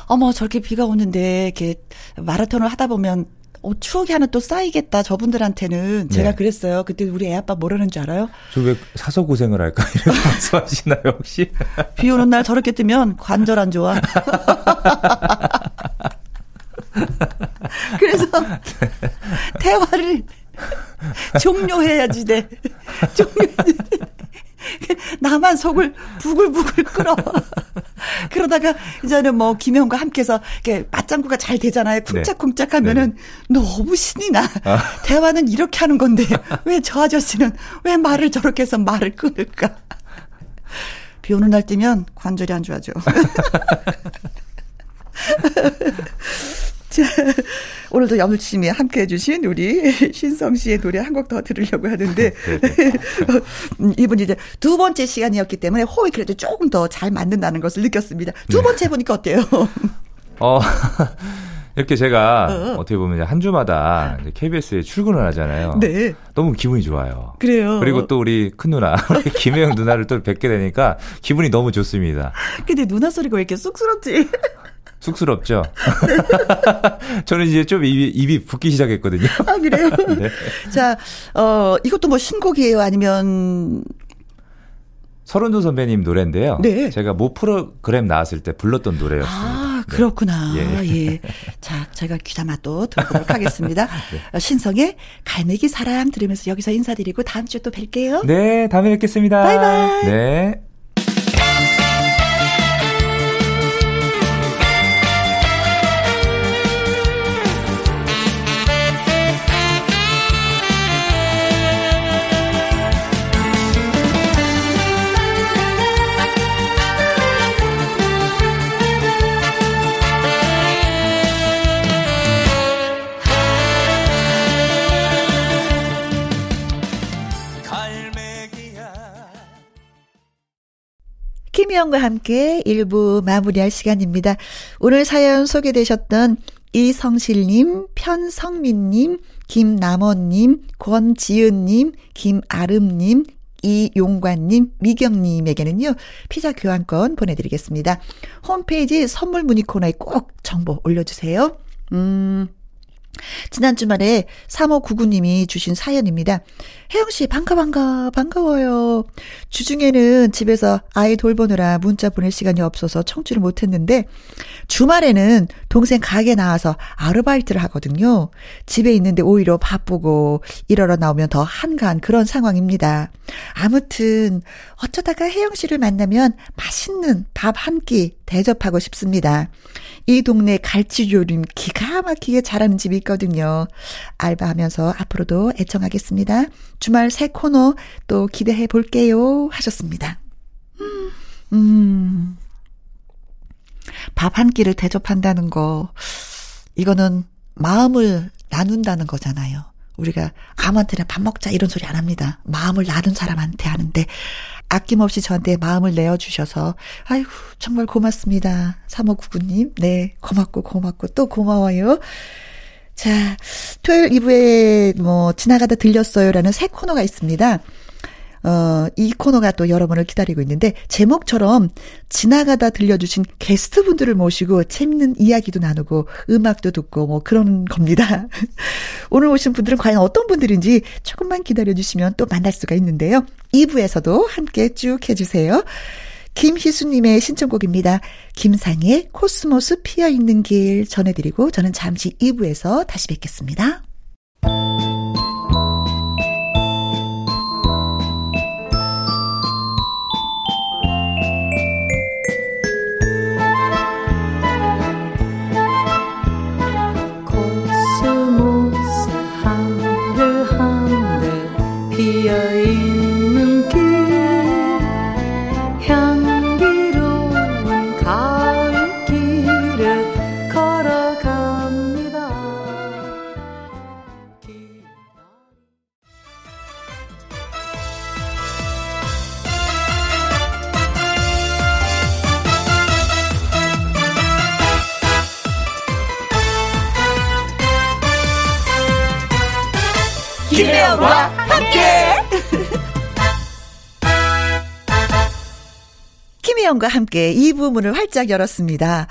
어머 저렇게 비가 오는데 이렇게 마라톤을 하다 보면 어, 추억이 하나 또 쌓이겠다 저분들한테는 제가 네. 그랬어요. 그때 우리 애 아빠 뭐라는 줄 알아요? 저 왜 사서 고생을 할까 *laughs* 이렇게 말씀하시나요 혹시? 비 오는 날 저렇게 뜨면 관절 안 좋아. 그래서 *laughs* 대화를 종료해야지 돼. 종료해야지 돼. *laughs* 나만 속을 부글부글 끓어. *laughs* 그러다가 이제는 뭐 김영과 함께해서 이렇게 맞장구가 잘 되잖아요. 쿵짝쿵짝 하면은 너무 신이 나. 대화는 이렇게 하는 건데 *laughs* 왜 저 아저씨는 왜 말을 저렇게 해서 말을 끊을까? 비 오는 날 뛰면 관절이 안 좋아져. 자, *laughs* 오늘도 열심히 함께 해주신 우리 *laughs* 신성 씨의 노래 한 곡 더 들으려고 하는데, 음, *laughs* 이분이 이제 두 번째 시간이었기 때문에 호흡이 그래도 조금 더 잘 맞는다는 것을 느꼈습니다. 두 번째 해보니까 어때요? 어, 이렇게 제가 어. 어. 떻게 보면 한 주마다 KBS에 출근을 하잖아요. 네. 너무 기분이 좋아요. 그래요. 그리고 또 우리 큰 누나, 우리 김혜영 누나를 또 뵙게 되니까 기분이 너무 좋습니다. 근데 누나 소리가 왜 이렇게 쑥스럽지? 쑥스럽죠? *laughs* 저는 이제 좀 입이, 입이 붓기 시작했거든요. 아, 그래요? *laughs* 네. 자, 어, 이것도 뭐 신곡이에요? 아니면, 서른도 선배님 노래인데요. 네. 제가 모 프로그램 나왔을 때 불렀던 노래였습니다. 아, 네. 그렇구나. 예. 예. 자, 제가 귀담아 또 들어보도록 하겠습니다. *laughs* 네. 어, 신성의 갈매기 사랑 들으면서 여기서 인사드리고 다음 주에 또 뵐게요. 네, 다음에 뵙겠습니다. 바이바이. 네. 김희영과 함께 1부 마무리할 시간입니다. 오늘 사연 소개되셨던 이성실님, 편성민님, 김남원님, 권지은님, 김아름님, 이용관님, 미경님에게는요, 피자 교환권 보내드리겠습니다. 홈페이지 선물 문의 코너에 꼭 정보 올려주세요. 음, 지난 주말에 3599님이 주신 사연입니다. 혜영 씨, 반가, 반가, 반가워요. 주중에는 집에서 아이 돌보느라 문자 보낼 시간이 없어서 청취를 못했는데, 주말에는 동생 가게 나와서 아르바이트를 하거든요. 집에 있는데 오히려 바쁘고, 일하러 나오면 더 한가한 그런 상황입니다. 아무튼, 어쩌다가 혜영 씨를 만나면 맛있는 밥 한 끼 대접하고 싶습니다. 이 동네 갈치조림 기가 막히게 잘하는 집이 있거든요. 알바하면서 앞으로도 애청하겠습니다. 주말 새 코너 또 기대해 볼게요. 하셨습니다. 음, 음. 밥 한 끼를 대접한다는 거, 이거는 마음을 나눈다는 거잖아요. 우리가 아무한테나 밥 먹자 이런 소리 안 합니다. 마음을 나눈 사람한테 하는데, 아낌없이 저한테 마음을 내어주셔서, 아이고, 정말 고맙습니다. 3599님. 네, 고맙고, 고맙고, 또 고마워요. 자, 토요일 2부에 뭐, 지나가다 들렸어요라는 새 코너가 있습니다. 어, 이 코너가 또 여러분을 기다리고 있는데, 제목처럼 지나가다 들려주신 게스트분들을 모시고 재밌는 이야기도 나누고, 음악도 듣고, 뭐 그런 겁니다. *laughs* 오늘 오신 분들은 과연 어떤 분들인지 조금만 기다려주시면 또 만날 수가 있는데요. 2부에서도 함께 쭉 해주세요. 김희수님의 신청곡입니다. 김상의 코스모스 피어있는 길 전해드리고, 저는 잠시 2부에서 다시 뵙겠습니다. 김혜영과 함께. *laughs* 김혜영과 함께 2부 문을 활짝 열었습니다.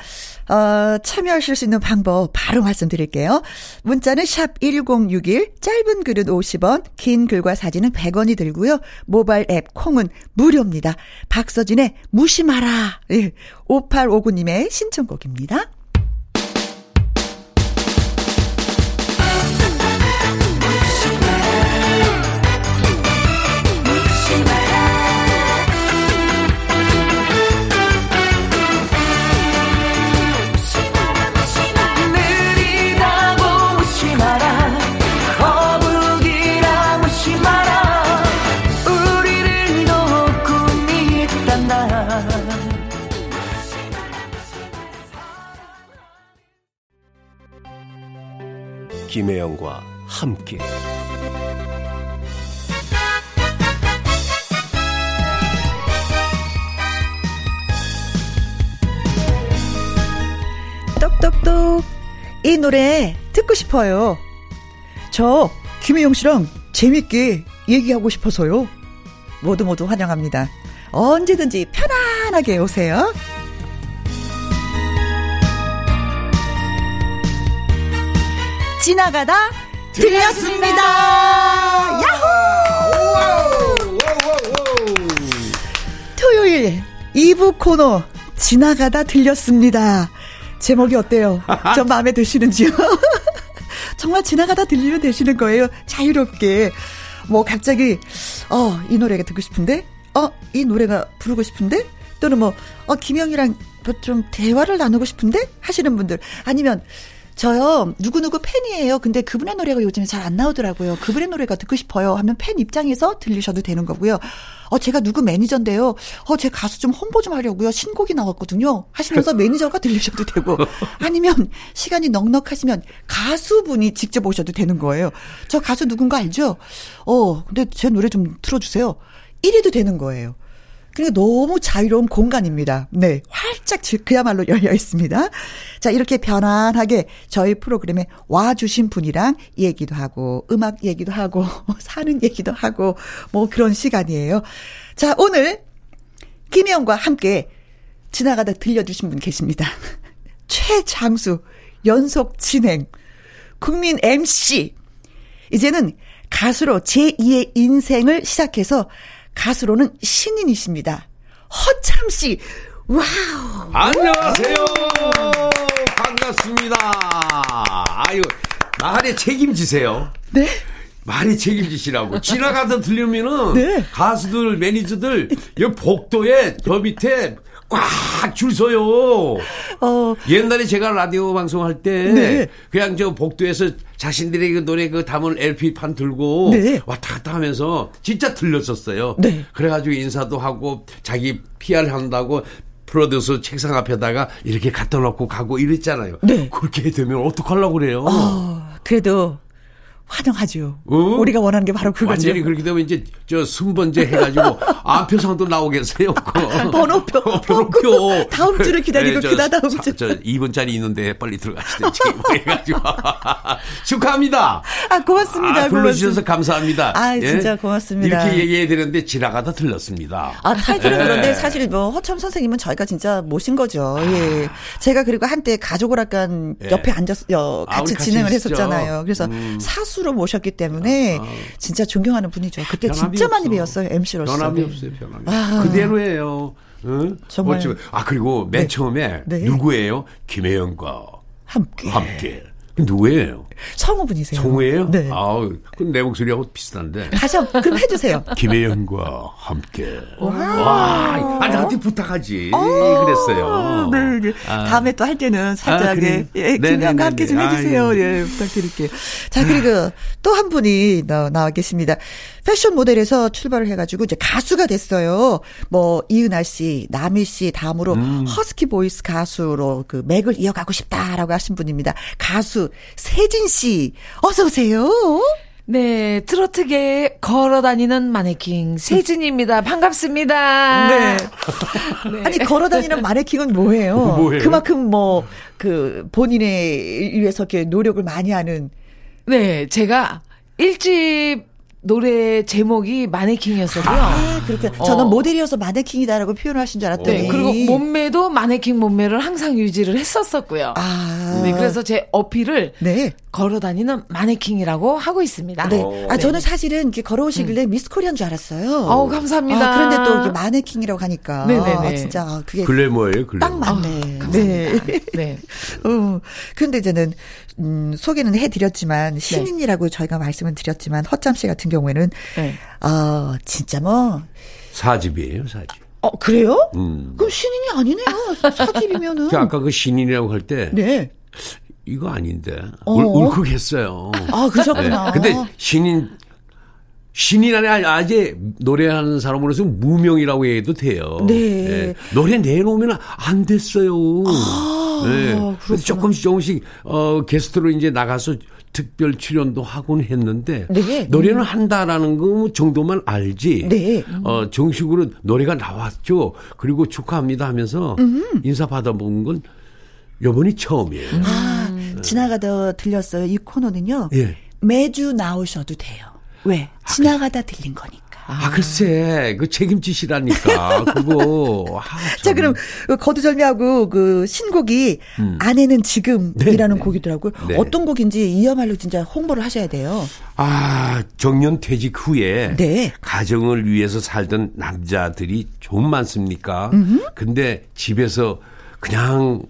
어, 참여하실 수 있는 방법 바로 말씀드릴게요. 문자는 샵 1061, 짧은 글은 50원, 긴 글과 사진은 100원이 들고요. 모바일 앱 콩은 무료입니다. 박서진의 무심하라. 예, 5859님의 신청곡입니다. 김혜영과 함께 똑똑똑. 이 노래 듣고 싶어요. 저 김혜영 씨랑 재밌게 얘기하고 싶어서요. 모두 모두 환영합니다. 언제든지 편안하게 오세요. 지나가다 들렸습니다. 야호! 토요일 2부 코너 지나가다 들렸습니다. 제목이 어때요? *laughs* 좀 마음에 드시는지요? *laughs* 정말 지나가다 들리면 되시는 거예요. 자유롭게. 뭐 갑자기 어, 이 노래가 듣고 싶은데? 어, 이 노래가 부르고 싶은데? 또는 뭐 어, 김영이랑 뭐좀 대화를 나누고 싶은데? 하시는 분들 아니면 저요 누구누구 팬이에요. 근데 그분의 노래가 요즘에 잘 안 나오더라고요. 그분의 노래가 듣고 싶어요. 하면 팬 입장에서 들리셔도 되는 거고요. 어 제가 누구 매니저인데요. 어제 가수 좀 홍보 좀 하려고요. 신곡이 나왔거든요. 하시면서 매니저가 들리셔도 되고 *laughs* 아니면 시간이 넉넉하시면 가수분이 직접 오셔도 되는 거예요. 저 가수 누군가 알죠? 어 근데 제 노래 좀 틀어주세요. 이래도 되는 거예요. 그리고 너무 자유로운 공간입니다. 네. 활짝 지- 그야말로 열려 있습니다. 자, 이렇게 편안하게 저희 프로그램에 와주신 분이랑 얘기도 하고, 음악 얘기도 하고, *laughs* 사는 얘기도 하고, 뭐 그런 시간이에요. 자, 오늘 김혜영과 함께 지나가다 들려주신 분 계십니다. *laughs* 최장수 연속 진행 국민 MC 이제는 가수로 제2의 인생을 시작해서 가수로는 신인이십니다. 허참 씨. 와우. 안녕하세요. 반갑습니다. 아유, 말에 책임지세요. 네. 말에 책임지시라고. 지나가다 들리면은 네. 가수들, 매니저들 여기 복도에 저 밑에 꽉 줄 서요. 어, 옛날에 제가 라디오 방송할 때 네. 그냥 저 복도에서 자신들의 그 노래 그 담은 LP판 들고 네. 왔다 갔다 하면서 진짜 들렸었어요. 네. 그래가지고 인사도 하고 자기 PR 한다고 프로듀서 책상 앞에다가 이렇게 갖다 놓고 가고 이랬잖아요. 네. 그렇게 되면 어떡하려고 그래요? 어, 그래도 환영하죠. 어? 우리가 원하는 게 바로 그거죠. 완전히 그렇게 되면 이제 저 순번제 해가지고 *laughs* 안표상도 나오겠어요. 번호표. *laughs* 어, 번호표. 다음 주를 기다리고 네, 저 그다 다음 사- 주. 저 2분짜리 있는데 빨리 들어가시든지 *laughs* 뭐 해가지고 축하합니다. 아, 고맙습니다. 아, 불러주셔서 고맙습니다. 감사합니다. 예? 아, 진짜 고맙습니다. 이렇게 얘기해야 되는데 지나가다 들렸습니다. 아, 타이틀은 예. 그런데 사실 뭐 허참 선생님은 저희가 진짜 모신 거죠. 예. 제가 그리고 한때 가족오락관 예. 옆에 앉아서 어, 아, 같이 같이 진행을 했었죠. 했었잖아요. 그래서 음. 사수 로 모셨기 때문에 아. 진짜 존경하는 분이죠. 그때 진짜 많이 없어. 배웠어요. MC로서. 변함이 없어요, 변함이. 아. 그대로예요. 응? 정말. 어쩌- 아, 그리고 맨 네. 처음에 네. 누구예요? 김혜영과 함께. 함께. 누구예요? 성우분이세요. 성우예요? 네. 아우, 그럼 내 목소리하고 비슷한데. 다시 한 번 그럼 해주세요. 김혜영과 함께. 와, 아, 나한테 부탁하지. 그랬어요. 네, 네. 아. 다음에 또 할 때는 살짝 아? 예, 예, 네네네네. 김영과 함께 좀 해주세요. 아유. 예, 부탁드릴게요. 자 그리고 또 한 분이 나, 나와 계십니다. 패션 모델에서 출발을 해가지고 이제 가수가 됐어요. 뭐 이은하 씨, 남희 씨 다음으로 음. 허스키 보이스 가수로 그 맥을 이어가고 싶다라고 하신 분입니다. 가수 세진 씨, 어서 오세요. 네, 트로트계에 걸어 다니는 마네킹 세진입니다. 반갑습니다. *laughs* 네. 아니 걸어다니는 마네킹은 뭐예요? *laughs* 뭐예요? 그만큼 뭐 그 본인에 위해서 이렇게 노력을 많이 하는 네, 제가 일집 노래 제목이 마네킹이었어요. 아, 그렇게. 저는 어. 모델이어서 마네킹이다라고 표현을 하신 줄 알았더니. 네, 그리고 몸매도 마네킹 몸매를 항상 유지를 했었었고요. 아. 네, 그래서 제 어필을 네. 걸어 다니는 마네킹이라고 하고 있습니다. 네. 어. 아, 저는 사실은 이렇게 걸어오시길래 미스 코리안 줄 알았어요. 어우, 감사합니다. 아, 그런데 또 이렇게 마네킹이라고 하니까. 네네네. 아, 진짜 아, 그게 글래머예요, 글래머. 딱 맞네. 아, 감사합니다. 네. *laughs* 네. 어, 근데 이제는, 음, 소개는 해드렸지만, 신인이라고 저희가 말씀을 드렸지만, 허짬 씨 같은 경우 에는, 네. 아, 진짜 뭐, 사집이에요, 사집. 어, 그래요? 음. 그럼 신인이 아니네요. 사집이면은. 그 아까 그 신인이라고 할 때 네. 이거 아닌데 어. 울, 울컥했어요. 아, 그러셨구나. 네. 근데 신인 신인 안에 아직 노래하는 사람으로서 무명이라고 해도 돼요. 네. 노래 내놓으면 안 됐어요. 네. 그렇구나. 그래서 조금씩 조금씩 어 게스트로 이제 나가서 특별 출연도 하곤 했는데 네. 노래는 한다라는 거 정도만 알지. 네. 어 정식으로 노래가 나왔죠. 그리고 축하합니다 하면서 인사 받아본 건 요번이 처음이에요. 아, 지나가다 들렸어요. 이 코너는요. 예. 매주 나오셔도 돼요. 왜? 지나가다 들린 거니까. 아, 글쎄, 그 책임지시라니까, 그거. 아, *laughs* 자, 참. 그럼 그 거두절미하고 그 신곡이 아내는 지금이라는 네, 네. 곡이더라고요. 네. 어떤 곡인지 이야말로 진짜 홍보를 하셔야 돼요. 아, 정년 퇴직 후에 네. 가정을 위해서 살던 남자들이 좀 많습니까? 근데 집에서 그냥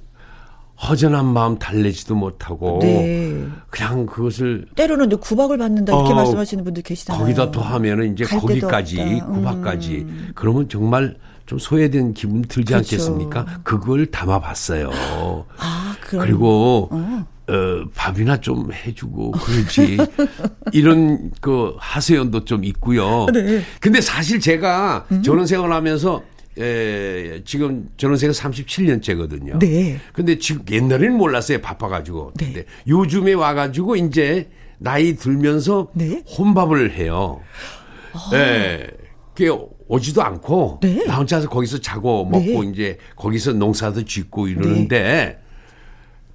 허전한 마음 달래지도 못하고 네. 그냥 그것을 때로는 구박을 받는다 이렇게 어, 말씀하시는 분들 계시잖아요. 거기다 더 하면은 이제 거기까지. 음. 구박까지 그러면 정말 좀 소외된 기분 들지 그렇죠. 않겠습니까? 그걸 담아봤어요. 아, 그럼. 그리고 어, 밥이나 좀 해주고 그러지 *laughs* 이런 그 하소연도 좀 있고요. 네. 근데 사실 제가 음. 결혼 생활하면서 에, 지금 결혼 생활 37년째거든요. 네. 근데 지금 옛날에는 몰랐어요. 바빠가지고. 네. 근데 요즘에 와가지고 이제 나이 들면서 네. 혼밥을 해요. 예. 그게 오지도 않고 네. 나 혼자서 거기서 자고 먹고 네. 이제 거기서 농사도 짓고 이러는데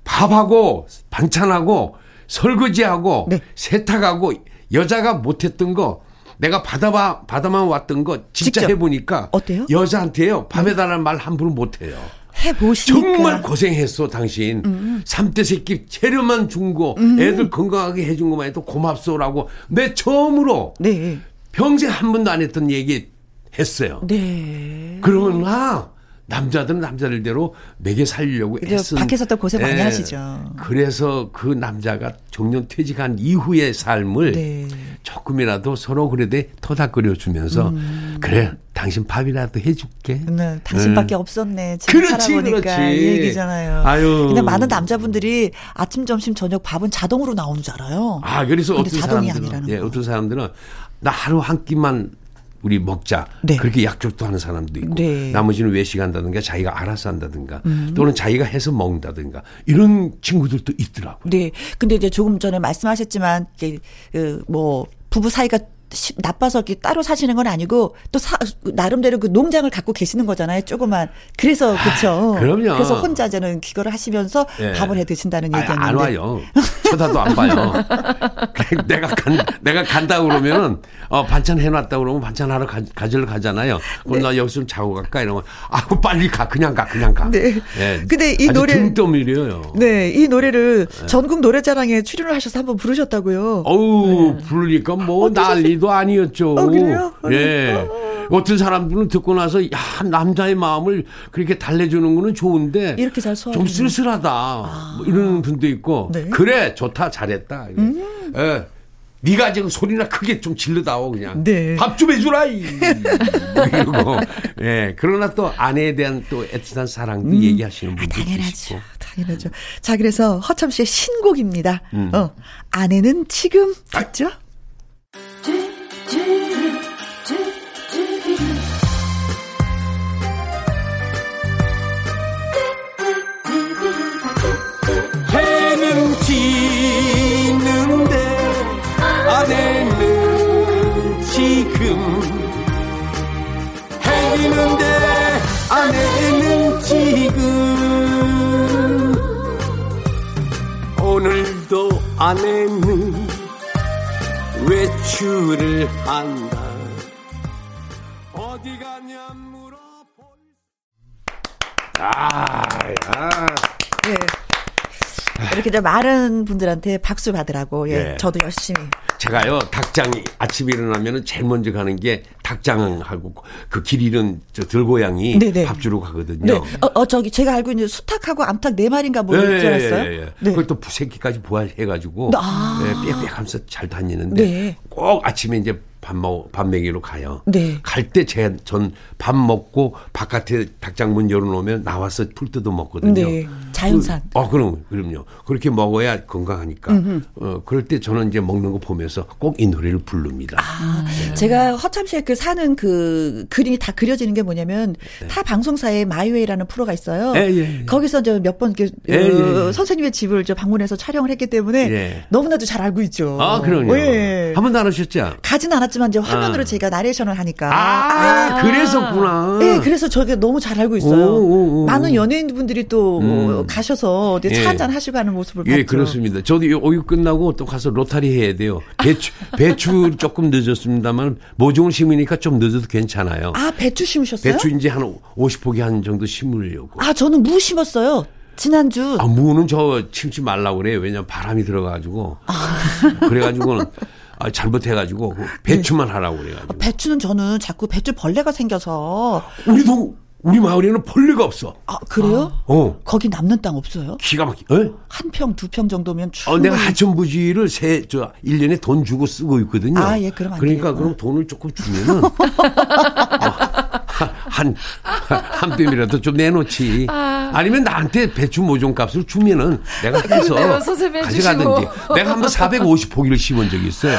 밥하고 반찬하고 설거지하고 네. 세탁하고 여자가 못했던 거 내가 받아봐 받아만 왔던 거 진짜 직접. 해보니까 어때요? 여자한테요 밥에달라는 말 함부로 못해요. 해보시니까. 음. 정말 고생했어 당신 삼 3대 새끼 재료만 준거 애들 건강하게 해준 것만 해도 고맙소라고 내 처음으로 네. 평생 한 번도 안 했던 얘기 했어요. 네. 그러면 아 남자들은 남자들대로 매개 살려고. 애쓴 밖에서 또 고생 많이 예. 하시죠. 그래서 그 남자가 정년 퇴직한 이후의 삶을 네. 조금이라도 서로 그래도 터닥거려 주면서 음. 그래 당신 밥이라도 해줄게. 네, 당신밖에 없었네. 지금 그렇지, 살아보니까 그렇지. 이 얘기잖아요. 아유. 근데 많은 남자분들이 아침, 점심, 저녁 밥은 자동으로 나오는 줄 알아요. 아, 그래서 어떤 사람들은 예, 거. 어떤 사람들은 나 하루 한 끼만 우리 먹자. 네. 그렇게 약속도 하는 사람도 있고 네. 음. 나머지는 외식한다든가 자기가 알아서 한다든가 또는 자기가 해서 먹는다든가 이런 친구들도 있더라고요. 네. 근데 이제 조금 전에 말씀하셨지만, 이제, 그, 뭐, 부부 사이가 시- 나빠서 이렇게 따로 사시는 건 아니고, 또 사, 나름대로 그 농장을 갖고 계시는 거잖아요. 조그만. 그래서, 그쵸. 아, 그럼요. 그래서 혼자 저는 그거를 하시면서 예. 밥을 해 드신다는 아, 얘기였는데. 안 와요. 쳐다도 안 봐요. 내가 간, 내가 간다 그러면은, 어, 반찬 해 놨다 그러면 반찬 하러 가, 가지러 가잖아요. 그럼 나 여기서 좀 자고 갈까? 이러면, 아우, 빨리 가. 그냥 가. 그냥 가. 네. 예. 근데 이 노래- 등 떠밀려요. 네, 이 노래를 전국 노래자랑에 출연을 하셔서 한번 부르셨다고요. 어우, 부르니까 뭐 난리도 아니었죠. 어, 그래요? 예. 어떤 사람들은 듣고 나서 야 남자의 마음을 그렇게 달래주는 거는 좋은데 이렇게 잘좀 소화하는 쓸쓸하다 뭐 이러는 분도 있고 네. 음. 그래 좋다 잘했다 예. 네가 지금 소리나 크게 좀 질러다오 그냥 네. 밥 좀 해주라 이뭐 이러고 예 그러나 또 아내에 대한 또 애틋한 사랑도 얘기하시는 분도 음. 아, 당연하죠. 당연하죠. 자, 그래서 허참 씨의 신곡입니다. 음. 어, 아내는 지금 듣죠? 해 이렇게 좀 많은 분들한테 박수 받으라고, 예. 네. 저도 열심히. 제가요 닭장이 아침에 일어나면은 제일 먼저 가는 게 닭장하고 그 길 잃은 저 들고양이 네네. 밥 주러 가거든요. 네. 어, 어, 저기, 제가 알고 있는 수탉하고 암탉 네 마리인가 뭐, 있지 않았어요? 예, 예. 네. 그걸 또 새끼까지 부활해가지고 아. 예, 빽빽하면서 잘 다니는데 네. 꼭 아침에 이제 밥 먹, 밥 먹이러 가요. 네. 갈 때 제 전 밥 먹고 바깥에 닭장 문 열어놓으면 나와서 풀 뜯어 먹거든요. 네. 자연산. 그, 어, 그럼, 그럼요. 그렇게 먹어야 건강하니까. 어, 그럴 때 저는 이제 먹는 거 보면서 꼭 이 노래를 부릅니다. 아, 제가 허참 씨의 그 사는 그 그림이 다 그려지는 게 뭐냐면 타 방송사에 마이웨이라는 프로가 있어요. 네. 예, 예, 예. 거기서 이제 몇번 그, 예, 예, 예. 선생님의 집을 저 방문해서 촬영을 했기 때문에 예. 너무나도 잘 알고 있죠. 아, 그럼요. 예. 한 번도 안 하셨죠? 가진 않았지 만 않았지만 이제 화면으로 아. 제가 나레이션을 하니까. 아, 그랬었구나. 예, 그래서 저게 너무 잘 알고 있어요. 오, 오, 오. 많은 연예인분들이 또 음. 가셔서 이제 예. 차 한잔 하시고 하는 모습을 예, 봤죠. 그렇습니다. 저도 이 오육 끝나고 또 가서 로타리 해야 돼요. 배추, *laughs* 배추 조금 늦었습니다만, 모종을 심으니까 좀 늦어도 괜찮아요. 아, 배추 심으셨어요? 배추 이제 한 50포기 한 정도 심으려고. 아, 저는 무 심었어요. 지난주. 아, 무는 저 침지 말라고 그래요. 왜냐면 바람이 들어가지고. 아. 그래가지고는 *laughs* 아, 잘못해가지고 그 배추만 하라고 그래가지고. 배추는 저는 자꾸 배추 벌레가 생겨서. 우리도, 우리 마을에는 벌레가 없어. 아, 그래요? 어. 거기 남는 땅 없어요? 기가 막히, 어? 한 평, 두 평 정도면 어, 충분히. 내가 하천 부지를 세, 저, 1년에 돈 주고 쓰고 있거든요. 아, 예, 그럼 안 그러니까 되겠구나. 그럼 돈을 조금 주면은, *laughs* 어, 한, 한 뼘이라도 좀 내놓지. 아. 니면 나한테 배추 모종 값을 주면은 내가 해서 그러네요. 선생님이 가져가든지. 내가 한번 450포기를 심은 적이 있어요.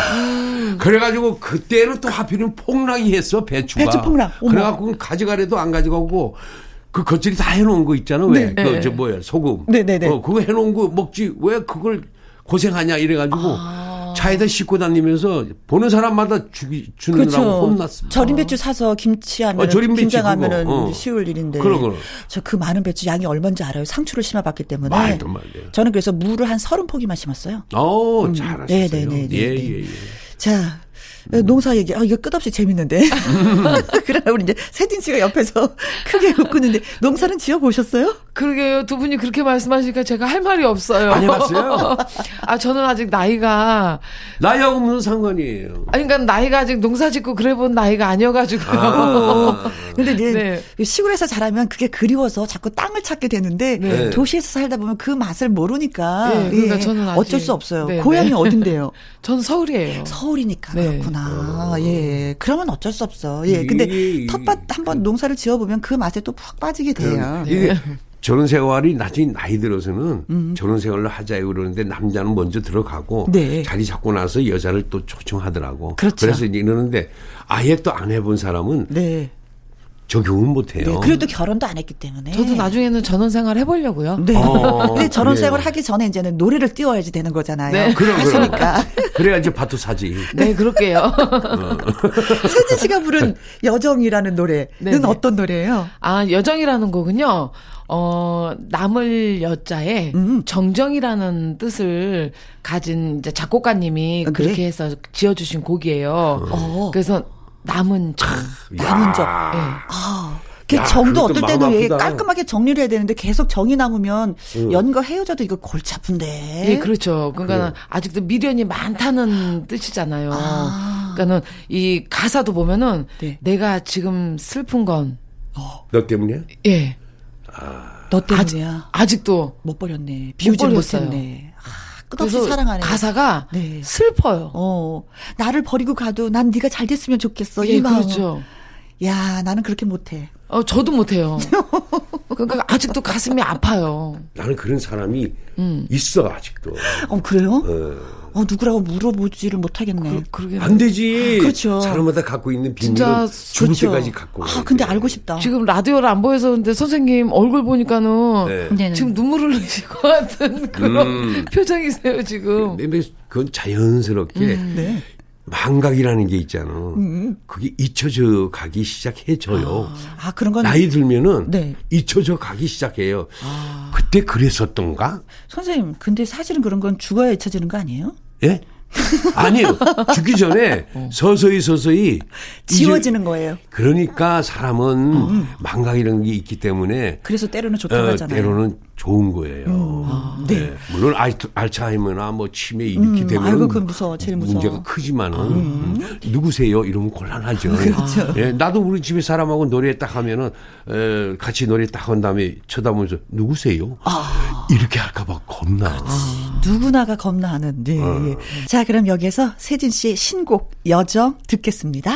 그래가지고 그때는 또 하필이면 폭락이 했어, 배추가. 배추 폭락. 어머. 그래갖고 가져가래도 안 가져가고 그 겉절이 다 해놓은 거 있잖아, 왜? 그, 저 뭐야, 소금. 네, 네, 네. 어, 그거 해놓은 거 먹지 왜 그걸 고생하냐 이래가지고 차에다 싣고 다니면서 보는 사람마다 주기 주느라고 그렇죠. 혼났습니다. 절임 배추 사서 김치하면 어, 김장하면은 어. 쉬울 일인데. 그럼, 그럼. 저 그 많은 배추 양이 얼마인지 알아요. 상추를 심어봤기 때문에. 말도 안 돼요. 저는 그래서 무를 한 서른 포기만 심었어요. 어, 잘하셨어요. 네, 네, 네, 네, 예, 네. 예, 예. 자. 농사 얘기, 아, 이거 끝없이 재밌는데. *laughs* *laughs* 그러나 우리 이제 세진 씨가 옆에서 *laughs* 크게 웃고 있는데, 농사는 지어 보셨어요? 그러게요. 두 분이 그렇게 말씀하시니까 제가 할 말이 없어요. 안 해봤어요? 아, 저는 아직 나이가, 나이하고 무슨 상관이에요? 아니, 그러니까 나이가 아직 농사 짓고 그래 본 나이가 아니어가지고요. 아, 근데 이제 네. 시골에서 자라면 그게 그리워서 자꾸 땅을 찾게 되는데, 네. 도시에서 살다 보면 그 맛을 모르니까. 네, 그러니까 예, 저는 아직- 어쩔 수 없어요. 네, 고향이 네. 어딘데요? 전 서울이에요. 서울이니까 네. 그렇구나. 예. 그러면 어쩔 수 없어. 예. 근데 이- 텃밭 한번 농사를 지어 보면 그 맛에 또 푹 빠지게 돼요. 이게 결혼 생활이 나중에 나이 들어서는 결혼 생활을 하자 그러는데 남자는 먼저 들어가고 네. 자리 잡고 나서 여자를 또 초청하더라고. 그렇죠. 래서 이러는데 아예 또 안 해본 사람은 네. 적용을 못 해요. 네. 그래도 결혼도 안 했기 때문에. 저도 나중에는 전원 생활 해보려고요. 네. 어, 근데. 생활을 하기 전에 이제는 노래를 띄워야지 되는 거잖아요. 네. 그럼, 그럼. 하시니까. *laughs* 그래야지 밭도 사지. 네, 그럴게요. *laughs* 세진 씨가 부른 여정이라는 노래는 네네. 어떤 노래예요? 아, 여정이라는 곡은요, 어, 남을 여자에 음. 정정이라는 뜻을 가진 이제 작곡가님이 아, 그래? 그렇게 해서 지어주신 곡이에요. 어. 그래서 남은 정. 남은 정. 예. 아. 그 야, 정도 어떨 때는 왜. 깔끔하게 정리를 해야 되는데 계속 정이 남으면 연거 헤어져도 이거 골치 아픈데. 예, 그렇죠. 그러니까 아직도 미련이 많다는 뜻이잖아요. 그러니까는 이 가사도 보면은 네. 내가 지금 슬픈 건너 때문이야? 예. 너 때문이야. 아직 도 못 버렸네. 비우지. 못했네. 아, 끝없이 사랑하네. 가사가 네. 슬퍼요. 어, 나를 버리고 가도 난 네가 잘 됐으면 좋겠어. 예, 이 마음. 그렇죠. 야, 나는 그렇게 못해. 어, 저도 못해요. *laughs* 그러니까 아직도 가슴이 아파요. 나는 그런 사람이 음. 있어 아직도. 어, 그래요? 어. 어, 누구라고 물어보지를 못하겠네. 그, 그러게. 안 되지. 그렇죠. 사람마다 갖고 있는 진짜 비밀은 죽을 그렇죠. 때까지 갖고. 아, 근데 돼. 알고 싶다. 지금 라디오를 안 보여서 근데 선생님 얼굴 보니까는 네. 지금 눈물을 흘리실 것 같은 그런 음. *laughs* 표정이세요, 지금. 근데 그건 자연스럽게 네. 망각이라는 게 있잖아. 음. 그게 잊혀져 가기 시작해져요. 아, 그런 건 나이 들면은 네. 잊혀져 가기 시작해요. 아. 그때 그랬었던가? 선생님, 근데 사실은 그런 건 죽어야 잊혀지는 거 아니에요? 예? 아니요. 죽기 전에 *laughs* 서서히 서서히 어. 지워지는 거예요. 그러니까 사람은 망각이라는 게 있기 때문에 그래서 때로는 좋다고 어, 하잖아요. 때로는 좋은 거예요. 네. 네. 물론 알, 알츠하이머나 뭐 치매 일으키 음, 되면 아이고, 그건 무서워. 제일 무서워. 문제가 크지만은 음, 누구세요? 이러면 곤란하죠. 예, 나도 우리 집에 사람하고 노래 딱 하면은 에, 같이 노래 딱 한 다음에 쳐다보면서 누구세요? 이렇게 할까봐 겁나. 누구나가 겁나하는. 네. 어. 예. 자, 그럼 여기서 세진 씨의 신곡 여정 듣겠습니다.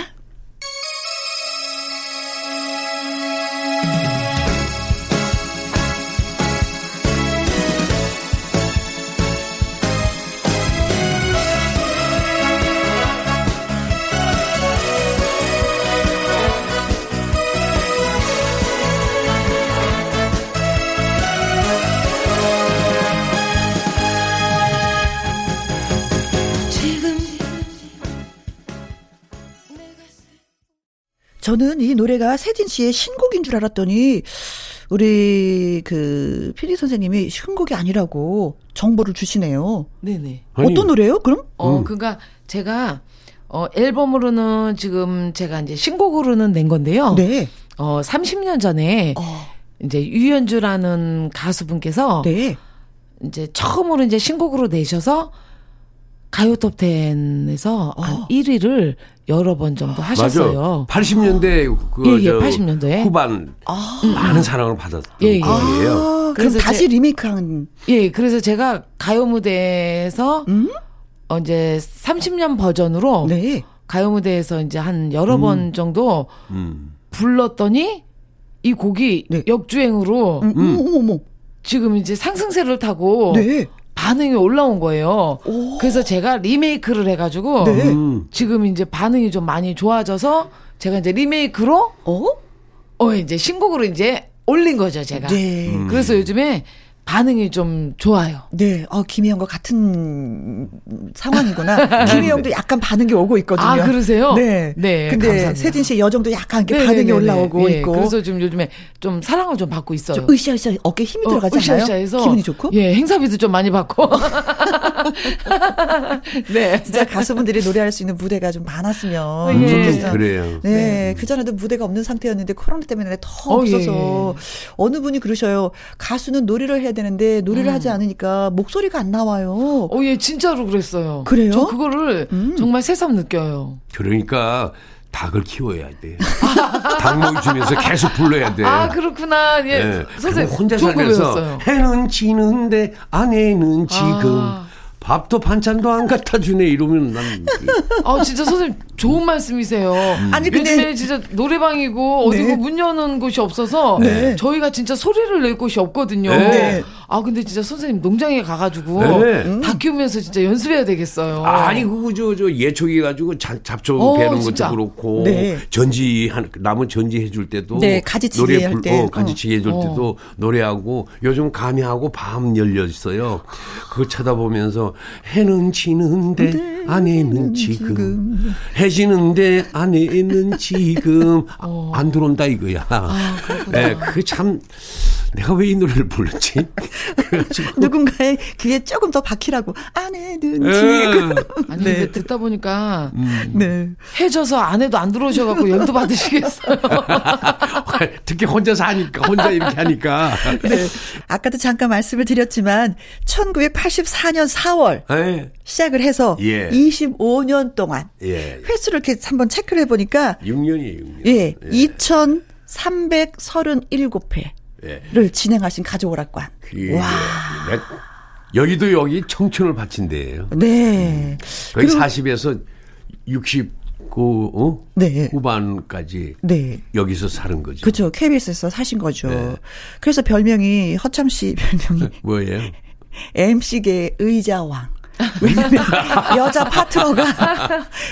저는 이 노래가 세진 씨의 신곡인 줄 알았더니 우리 그 PD 선생님이 신곡이 아니라고 정보를 주시네요. 네네. 아니, 어떤 노래요? 그럼? 어, 그러니까 제가 어 앨범으로는 지금 제가 이제 신곡으로는 낸 건데요. 네. 어 30년 전에 어, 이제 유연주라는 가수분께서 네. 이제 처음으로 이제 신곡으로 내셔서 가요 톱10에서 한 어. 1위를 여러 번 정도 하셨어요. 맞아. 80년대 그 예, 예, 저 80년도에. 후반 많은 사랑을 받았던 예, 예. 곡이에요. 아, 그래서 다시 제- 리메이크한. 예, 그래서 제가 가요 무대에서 음? 어 이제 30년 버전으로 네. 가요 무대에서 이제 한 여러 번 정도 음. 불렀더니 이 곡이 네. 역주행으로 음, 어머, 어머. 지금 이제 상승세를 타고 네. 반응이 올라온 거예요. 오. 그래서 제가 리메이크를 해가지고 네. 음. 지금 이제 반응이 좀 많이 좋아져서 제가 이제 리메이크로 어? 어 이제 신곡으로 이제 올린 거죠 제가. 네. 그래서 요즘에 반응이 좀 좋아요. 네. 어, 김혜영과 같은 상황이구나. *laughs* 김혜영도 약간 반응이 오고 있거든요. 아 그러세요? 네. 네. 근데 감사합니다. 세진 씨의 여정도 약간 이렇게 네, 반응이 네, 네, 올라오고 네. 있고. 그래서 지금 요즘에 좀 사랑을 좀 받고 있어요. 좀 으쌰으쌰 어깨 힘이 어, 들어가지 않아요? 으쌰으쌰해서 기분이 좋고? 예, 행사비도 좀 많이 받고. *laughs* 네. 진짜 가수분들이 노래할 수 있는 무대가 좀 많았으면 예. 좋겠어요. 그래요. 네, 그전에도 무대가 없는 상태였는데 코로나 때문에 더 어, 없어서 예. 어느 분이 그러셔요. 가수는 노래를 해야 되는데 노래를 하지 않으니까 목소리가 안 나와요. 어, 예, 진짜로 그랬어요. 그래요? 저 그거를 음. 정말 새삼 느껴요. 그러니까 닭을 키워야 돼. *laughs* 닭 먹이 주면서 계속 불러야 돼. 아, 그렇구나. 예. 예. 선생님, 혼자 살면서. 해는 지는데 아내는 지금 아. 밥도 반찬도 안 갖다 주네 이러면 난 아, 진짜 선생님 좋은 말씀이세요. 아니, 근데- 요즘에 진짜 노래방이고 어디고 네. 문 여는 곳이 없어서 네. 저희가 진짜 소리를 낼 곳이 없거든요. 네. 아, 근데 진짜 선생님 농장에 가가지고 네. 닭 키우면서 진짜 연습해야 되겠어요. 아니 그거 저 저 예초기 가지고 잡, 잡초 어, 베는 진짜. 것도 그렇고 네. 전지 한 남은 전지 해줄 때도 네, 가지치기 노래 할 불- 때. 어, 가지치기 해줄 어. 때도 노래하고 요즘 감이하고 밤 열려 있어요. 그거 쳐다보면서 해는 지는데 아내는 지금 해 지는데 아내는 지금 *laughs* 어. 안 들어온다 이거야. 예, 그게 참 내가 왜 이 노래를 불렀지? *laughs* 누군가의 귀에 조금 더 박히라고 아내는 예. 지금 *laughs* 아니 네. 근데 듣다 보니까 네. 해져서 안에도 안 들어오셔갖고 연도 받으시겠어요. *laughs* 특히 혼자서 하니까 혼자 이렇게 하니까 네. 아까도 잠깐 말씀을 드렸지만 1984년 4월 예. 시작을 시작을 해서 예. 25년 동안 예. 횟수를 이렇게 한번 체크를 해보니까 6년이에요, 6년. 예, 2,337회를 예. 진행하신 가족오락관. 그, 와. 내- 여기도 여기 청춘을 바친 데예요. 네. 거의 그리고- 40에서 69, 어? 네. 후반까지 네. 여기서 사는 거죠. 그렇죠. KBS에서 사신 거죠. 네. 그래서 별명이 허참 씨 별명이 *laughs* 뭐예요? *laughs* MC계 의자왕. 왜냐면 *laughs* 여자 파트너가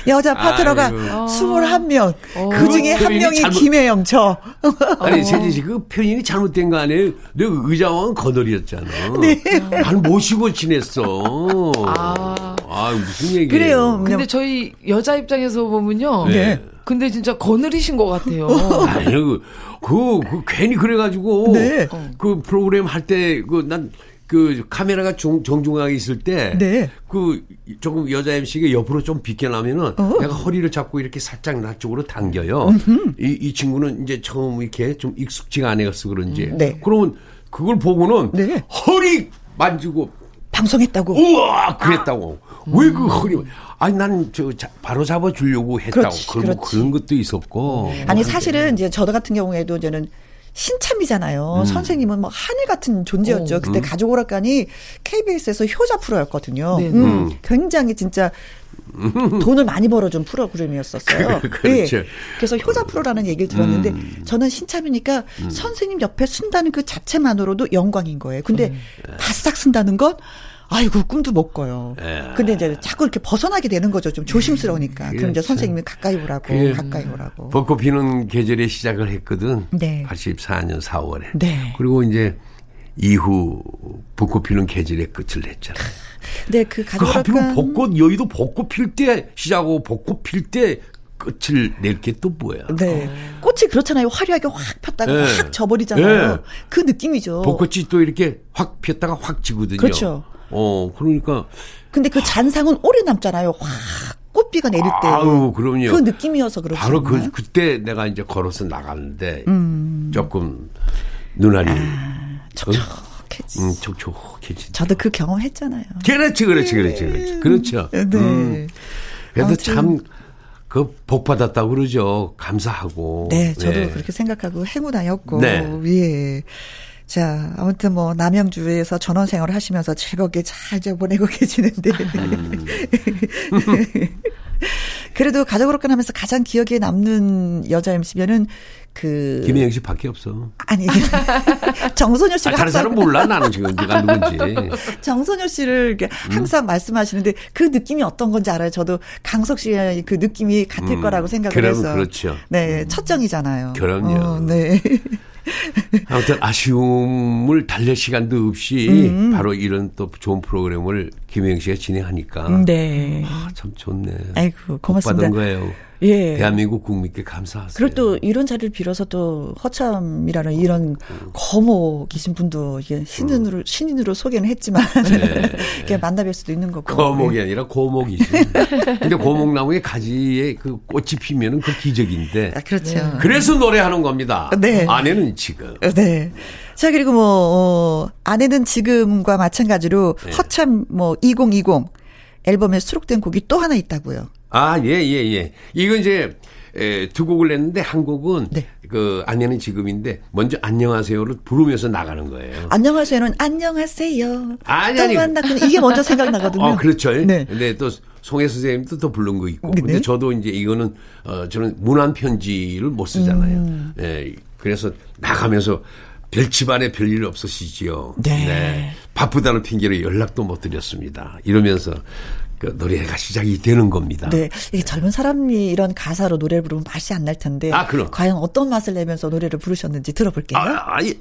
여자 파트너가 아이고. 21명. 그 중에 한 표현이 명이 잘못- 김혜영 저. 아니, 세진 씨, 그 표현이 잘못된 거 아니에요? 내 의자왕은 거덜이었잖아. 네. 난 모시고 지냈어. 아. 아, 무슨 얘기예요? 그래요. 근데 저희 여자 입장에서 보면요. 네. 근데 진짜 거느리신 것 같아요. *laughs* 아니, 그, 그, 그 괜히 그래가지고. 네. 그 프로그램 할 때, 그, 난, 그 카메라가 정, 정중하게 있을 때. 네. 그 조금 여자 MC가 옆으로 좀 비껴나면은 어? 내가 허리를 잡고 이렇게 살짝 나 쪽으로 당겨요. 이, 이 친구는 이제 처음 이렇게 좀 익숙지가 않아서 그런지. 네. 그러면 그걸 보고는 네. 허리 만지고 방송했다고. 우와 그랬다고. 왜그 허리? 아니 나는 저 자- 바로 잡아 주려고 했다고. 그렇지, 그런 그렇지. 그런 것도 있었고. 아니 사실은 이제 저 같은 경우에도 저는 신참이잖아요. 선생님은 뭐 하늘 같은 존재였죠. 그때 가족 오락관이 KBS에서 효자 프로였거든요. 네. 음, 굉장히 진짜 돈을 많이 벌어준 프로그램이었었어요. *laughs* 그- 그렇죠. 예. 그래서 효자 프로라는 얘기를 들었는데 저는 신참이니까 선생님 옆에 쓴다는 그 자체만으로도 영광인 거예요. 근데 바싹 쓴다는 건 아이고 꿈도 못 꿔요. 근데 이제 자꾸 이렇게 벗어나게 되는 거죠. 좀 조심스러우니까. 그럼 이제 그렇죠. 선생님이 가까이 오라고, 가까이 오라고. 벚꽃 피는 계절에 시작을 했거든. 네. 84년 4월에. 네. 그리고 이제 이후 벚꽃 피는 계절에 끝을 냈잖아. 근데 그그 가족 하필이면 오락관 벚꽃 여의도 벚꽃 필 때 시작하고 벚꽃 필때 끝을 낼 게 또 뭐야? 네. 꽃이 그렇잖아요. 화려하게 확 폈다가 네. 확 져버리잖아요. 네. 그 느낌이죠. 벚꽃이 또 이렇게 확 피었다가 확 지거든요. 그렇죠. 어, 그러니까 근데 그 잔상은 오래 남잖아요. 확 꽃비가 내릴 때. 아우, 그럼요. 그 느낌이어서 그렇죠. 바로 그 그때 내가 이제 걸어서 나가는데 음. 조금 눈알이 아, 촉촉해지. 음, 촉촉해지. 저도 그 경험 했잖아요. 그렇지, 그렇지, 그렇지, 그렇지. 그렇죠. 네. 음. 그래도 아무튼. 참, 그, 복 받았다고 그러죠. 감사하고. 네, 저도 그렇게 생각하고 행운아였고, 네. 예. 자, 아무튼 뭐, 남양주에서 전원 생활을 하시면서 즐겁게 잘 이제 보내고 *laughs* 계시는데. 음. *laughs* 그래도 가족으로 끝나면서 가장 기억에 남는 여자 MC면은 그. 김혜영 씨 밖에 없어. 아니, *laughs* 정소녀 아, 씨가 다른 사람 몰라, 나는 지금 네가 누군지. 정소녀 씨를 이렇게 항상 음. 말씀하시는데 그 느낌이 어떤 건지 알아요. 저도 강석 씨의 그 느낌이 같을 음, 거라고 생각을 그럼 해서. 그렇죠. 네, 첫정이잖아요. 그럼요. 어, 네. *laughs* 아무튼 아쉬움을 달랠 시간도 없이 음. 바로 이런 또 좋은 프로그램을 김혜영 씨가 진행하니까 네. 아, 참 좋네. 아이고, 복 고맙습니다. 받은 거예요. 예. 대한민국 국민께 감사하세요. 그리고 또 이런 자리를 빌어서 또 허참이라는 이런 거목이신 분도 이게 신인으로 신인으로 소개는 했지만 *laughs* 이렇게 만나뵐 수도 있는 거고. 네. 거목이 아니라 고목이지. 근데 고목나무에 가지에 그 꽃이 피면은 그 기적인데. 아, 그렇죠. 그래서 노래하는 겁니다. 네. 아내는 지금. 네. 자, 그리고 뭐, 어, 아내는 지금과 마찬가지로 네. 허참 뭐, 2020 앨범에 수록된 곡이 또 하나 있다고요. 아, 예, 예, 예. 이건 이제, 에, 두 곡을 냈는데 한 곡은 네. 그 아내는 지금인데 먼저 안녕하세요를 부르면서 나가는 거예요. 안녕하세요는 안녕하세요. 아니, 또 아니. 만났군. 이게 먼저 생각나거든요. *laughs* 어, 그렇죠. 네. 근데 또 송혜 선생님도 또 부른 거 있고. 네. 근데 저도 이제 이거는 어 저는 문안 편지를 못 쓰잖아요. 음. 예. 그래서 나가면서 별집안에 별일 없으시지요. 네. 바쁘다는 핑계로 연락도 못 드렸습니다. 이러면서 그 노래가 시작이 되는 겁니다. 네. 이게 젊은 사람이 이런 가사로 노래를 부르면 맛이 안 날 텐데. 아, 그럼. 과연 어떤 맛을 내면서 노래를 부르셨는지 들어볼게요. 아, 아니.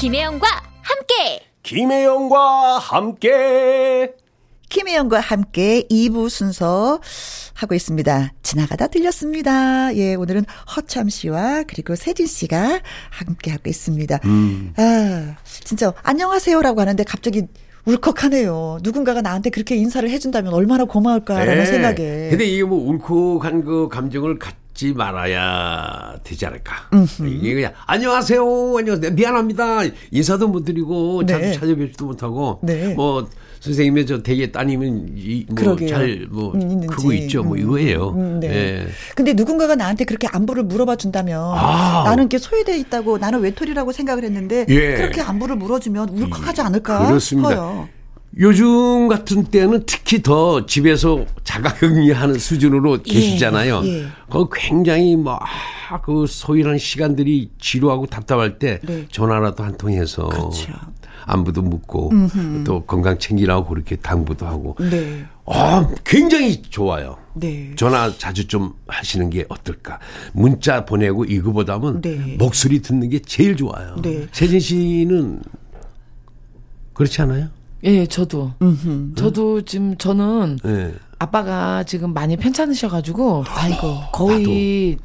김혜영과 함께 김혜영과 함께. 김혜영과 함께 2부 순서 하고 있습니다. 지나가다 들렸습니다. 예, 오늘은 허참 씨와 그리고 세진 씨가 함께 하고 있습니다. 음. 아, 진짜 안녕하세요라고 하는데 갑자기 울컥하네요. 누군가가 나한테 그렇게 인사를 해준다면 얼마나 고마울까라는 네. 생각에. 근데 이게 뭐 울컥한 그 감정을 갖 지 말아야 되지 않을까. 이게 그냥 안녕하세요. 안녕하세요. 미안합니다. 인사도 못 드리고 네. 자주 찾아뵙지도 못하고 네. 뭐 선생님의 저 대개 따님은. 뭐잘뭐 음, 있는지. 크고 있죠. 뭐 음. 이거예요. 음, 네. 예. 근데 누군가가 나한테 그렇게 안부를 물어봐 준다면 아. 나는 이렇게 소외돼 있다고 나는 외톨이라고 생각을 했는데 예. 그렇게 안부를 물어주면 울컥하지 않을까 그렇습니다. 싶어요. 요즘 같은 때는 특히 더 집에서 자가격리하는 수준으로 계시잖아요. 예. 그 굉장히 막그 소일한 시간들이 지루하고 답답할 때 네. 전화라도 한 통 해서 그렇죠. 안부도 묻고 또 건강 챙기라고 그렇게 당부도 하고 네. 아, 굉장히 좋아요. 네. 전화 자주 좀 하시는 게 어떨까? 문자 보내고 이거보다는 네. 목소리 듣는 게 제일 좋아요. 네. 세진 씨는 그렇지 않아요? 예, 저도. 저도 지금 저는 네. 아빠가 지금 많이 편찮으셔가지고 아이고. 거의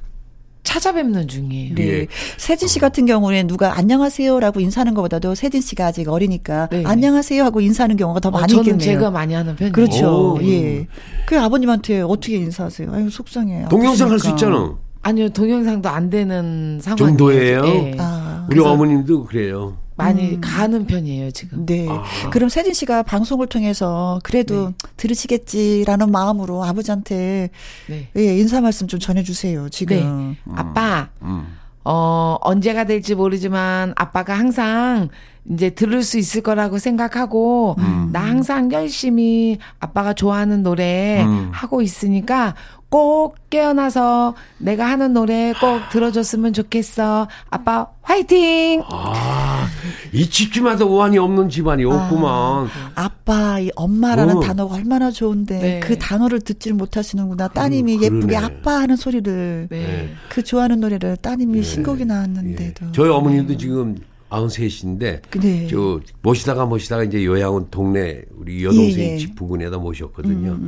찾아뵙는 중이에요. 네. 예. 세진 씨 같은 경우는 누가 안녕하세요라고 인사하는 것보다도 세진 씨가 아직 어리니까 네. 안녕하세요 하고 인사하는 경우가 더 어, 많이 저는 있겠네요. 제가 많이 하는 편이에요. 그렇죠. 오. 예. 그 아버님한테 어떻게 인사하세요? 아유 속상해. 동영상 할 수. 있잖아. 아니요, 동영상도 안 되는 상황이에요. 정도예요? 예. 아. 우리 어머님도 그래요. 많이 가는 편이에요, 지금. 네. 그럼 세진 씨가 방송을 통해서 그래도 들으시겠지라는 마음으로 아버지한테 네. 예, 인사 말씀 좀 전해주세요. 지금. 아빠, 음. 어, 언제가 될지 모르지만 아빠가 항상 이제 들을 수 있을 거라고 생각하고 나 항상 열심히 아빠가 좋아하는 노래 음. 하고 있으니까 꼭 깨어나서 내가 하는 노래 꼭 들어줬으면 좋겠어. 아빠 화이팅! 아, 이 집집마다 우환이 없는 집안이 없구만. 아빠, 이 엄마라는 어. 단어가 얼마나 좋은데 네. 그 단어를 듣지를 못하시는구나. 따님이 그러네. 예쁘게 아빠 하는 소리를 네. 그 좋아하는 노래를 따님이 신곡이 나왔는데도. 예. 저희 어머님도 지금 93이신데 네. 저 모시다가 모시다가 이제 요양원 동네 우리 여동생 예, 예. 집 부근에다 모셨거든요.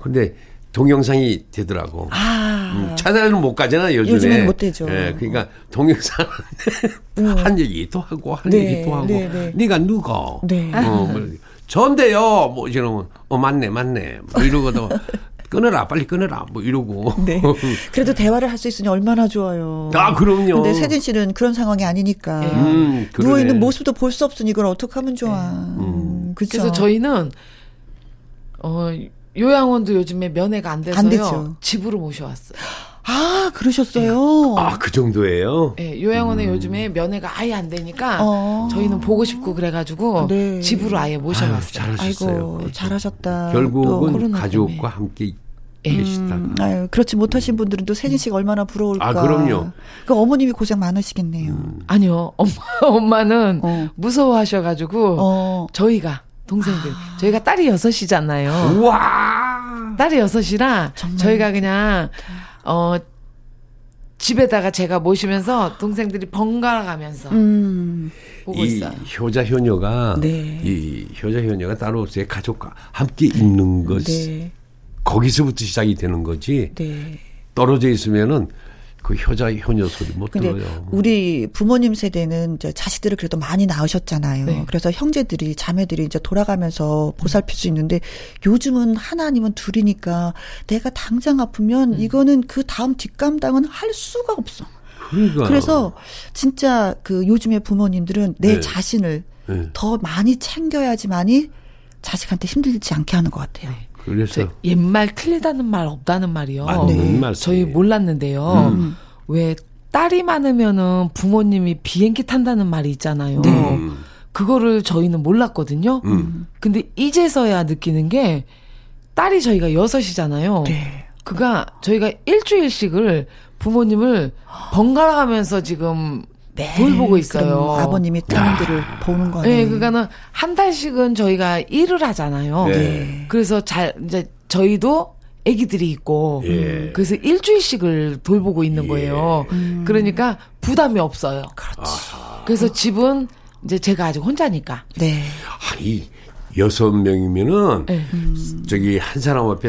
근데 동영상이 되더라고. 아. 음, 찾아는 못 가잖아 요즘에. 요즘에는 못 되죠. 예, 그러니까 동영상 *laughs* 한 얘기 또 하고 한 네, 얘기 또 하고. 네, 네. 네가 누가? 네. 어, 뭐, 전데요. 뭐 이러면 어 맞네 맞네. 뭐 이러고도 *laughs* 끊어라 빨리 끊어라 뭐 이러고. 네. 그래도 대화를 할 수 있으니 얼마나 좋아요. 아 그럼요. 근데 세진 씨는 그런 상황이 아니니까. 음, 그러네. 누워 있는 모습도 볼 수 없으니 이걸 어떻게 하면 좋아. 음, 그쵸? 그래서 저희는 어 요양원도 요즘에 면회가 안 돼서요. 안 되죠. 집으로 모셔왔어요. *gasps* 아, 그러셨어요. 아그 정도예요. 예, 요양원에 요즘에 면회가 아예 안 되니까 어. 저희는 보고 싶고 그래가지고 네. 집으로 아예 아유, 모셔왔어요. 잘하셨어요. 아이고, 잘하셨다. 결국은 가족과 때문에. 함께 예. 계시다가. 음, 아유, 그렇지 못하신 분들은 또 세진 씨가 얼마나 부러울까. 아, 그럼요. 그 어머님이 고생 많으시겠네요. 아니요, 엄마 엄마는 어. 무서워하셔가지고 어. 저희가 동생들 저희가 딸이 여섯이잖아요. 우와. 딸이 여섯이라 저희가 그냥 어 집에다가 제가 모시면서 동생들이 번갈아 가면서 음, 보고 이 있어요. 효자 효녀가 네. 이 효자 효녀가 따로 제 가족과 함께 있는 것 네, 거기서부터 시작이 되는 거지 네. 떨어져 있으면은 그 효자 효녀 소리 못 근데 들어요. 우리 부모님 세대는 이제 자식들을 그래도 많이 낳으셨잖아요. 네. 그래서 형제들이 자매들이 이제 돌아가면서 보살필 수 있는데 요즘은 하나 아니면 둘이니까 내가 당장 아프면 음. 이거는 그 다음 뒷감당은 할 수가 없어. 그러니까 그래서 진짜 그 요즘의 부모님들은 내 네. 자신을 네. 더 많이 챙겨야지만이 자식한테 힘들지 않게 하는 것 같아요. 그래서 저 옛말 틀리다는 말 없다는 말이요. 맞는 말씀. 저희 몰랐는데요. 왜 딸이 많으면은 부모님이 비행기 탄다는 말이 있잖아요. 음. 그거를 저희는 몰랐거든요. 음. 근데 이제서야 느끼는 게 딸이 저희가 여섯이잖아요. 네. 그가 저희가 일주일씩을 부모님을 번갈아 가면서 지금 돌보고 있어요. 네. 그럼 아버님이 따님들을 보는 거네. 네, 그러니까는 한 달씩은 저희가 일을 하잖아요. 네. 그래서 잘 이제 저희도 아기들이 있고 예. 그래서 일주일씩을 돌보고 있는 거예요. 그러니까 부담이 없어요. 그래서 집은 이제 제가 아직 혼자니까. 네. 아니 여섯 명이면은 네. 저기 한 사람 앞에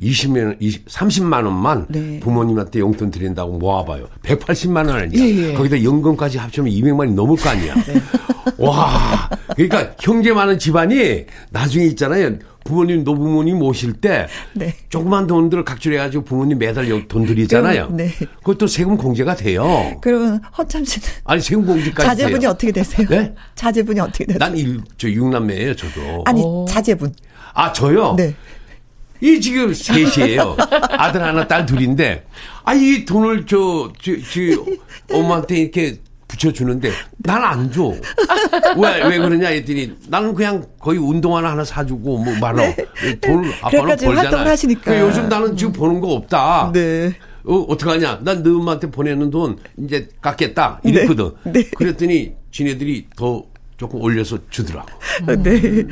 20만 20, 30만 원만 네. 부모님한테 용돈 드린다고 모아봐요. 180만 원 아니야. 예, 예. 거기다 연금까지 합치면 200만 원이 넘을 거 아니야. 와, 그러니까 형제 많은 집안이 나중에 있잖아요. 부모님 노부모님 모실 때 네. 조그만 돈들을 각출해가지고 부모님 매달 여- 돈 드리잖아요. 네. 그것도 세금 공제가 돼요. 그러면 허참 씨는 아니 세금 공제까지 자제분이 돼요. 어떻게 되세요? 네? 자제분이 어떻게 되세요? 난 일, 저 육남매예요, 저도. 아니 어. 자제분. 아 저요? 네. 이 지금 셋이에요. 아들 하나, 딸 둘인데, 아, 이 돈을 저, 저, 저, 엄마한테 이렇게 붙여주는데, 난 안 줘. 왜, 왜 그러냐 했더니, 나는 그냥 거의 운동화나 하나 사주고, 뭐, 말어. 돈을 아빠는 그러니까 지금 벌잖아. 하시니까. 그러니까 요즘 나는 지금 버는 거 없다. 네. 어, 어떡하냐. 난 너 엄마한테 보내는 돈 이제 깎겠다. 이랬거든. 네. 네. 그랬더니, 지네들이 더 조금 올려서 주더라고. 네.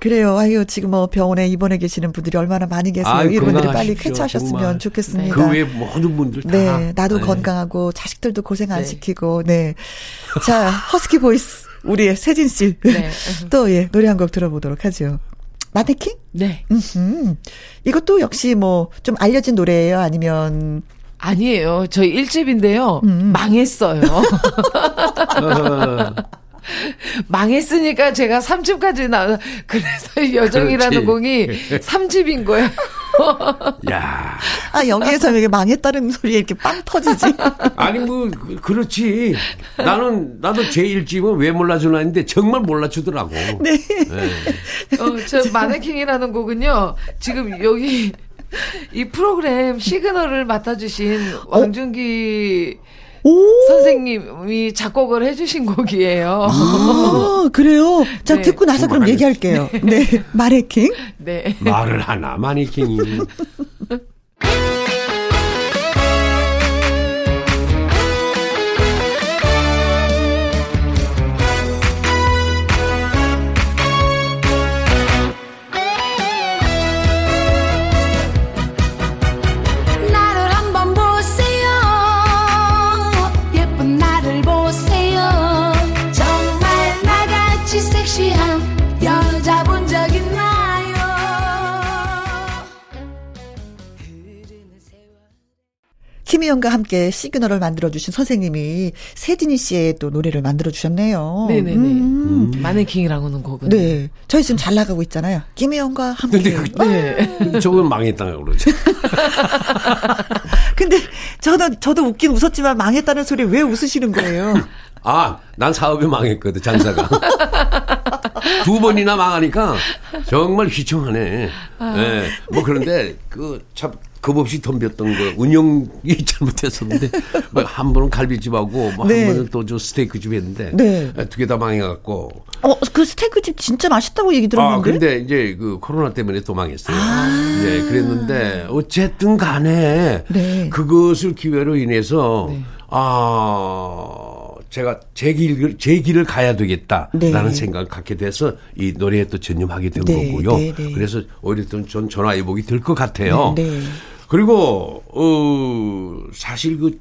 그래요. 아유, 지금 뭐 병원에 입원해 계시는 분들이 얼마나 많이 계세요. 아유, 이런 분들이 빨리 건강하십시오, 쾌차하셨으면 정말. 좋겠습니다. 그 외에 모든 분들 다. 네, 나도 네. 건강하고 자식들도 고생 안 네. 시키고, 네. 자, 허스키 보이스 우리의 세진 씨. 네. *laughs* 또 예, 노래 한 곡 들어보도록 하죠. 마네킹? 네. 음. 이것도 역시 뭐 좀 알려진 노래예요, 아니면 아니에요. 저희 일집인데요. 망했어요. *laughs* *laughs* *laughs* 망했으니까 제가 3집까지 나 그래서 여정이라는 그렇지. 곡이 3집인 거예요. *laughs* 야 아 여기에서 이게 망했다는 소리에 이렇게 빵 터지지. *laughs* 아니 뭐 그- 그렇지. 나는 나도 제 일집은 왜 몰라주나 했는데 정말 몰라주더라고. 네. 어, 저 마네킹이라는 곡은요. 지금 여기 이 프로그램 시그널을 맡아주신 왕준기 선생님이 작곡을 해주신 곡이에요. 아, 그래요? 자, 네. 듣고 나서 그럼 얘기할게요. 네. *laughs* 마레킹. 네. 말을 하나 마니킹이. *laughs* 김희영과 함께 시그널을 만들어주신 선생님이 세진이 씨의 또 노래를 만들어주셨네요. 네네네. 음. 마네킹이라고는 곡은. 네. 저희 지금 잘 나가고 있잖아요. 김희영과 함께. 근데 그- 네. 저건 망했다고 그러죠. *laughs* 근데 저도, 저도 웃긴 웃었지만 망했다는 소리 왜 웃으시는 거예요? 아, 난 사업이 망했거든, 장사가. *laughs* 두 번이나 망하니까 정말 휘청하네. 예. 뭐 그런데 그 참 겁없이 덤볐던 거 운영이 *laughs* 잘못했었는데 뭐 *laughs* 한 번은 갈비집하고 뭐한 네. 번은 또 저 스테이크집 했는데 네. 두개 다 망해갖고 어, 그 스테이크집 진짜 맛있다고 얘기 아, 들었는데. 근데 이제 그 코로나 때문에 또 망했어요. 예, 그랬는데 어쨌든 간에 네. 그것을 기회로 인해서 아, 제가 제 길을 제 길을 가야 되겠다라는 네. 생각을 갖게 돼서 이 노래에 또 전념하게 된 네, 거고요. 네, 네. 그래서 오히려 좀 전화위복이 될 것 같아요. 네, 네. 그리고 어 사실 그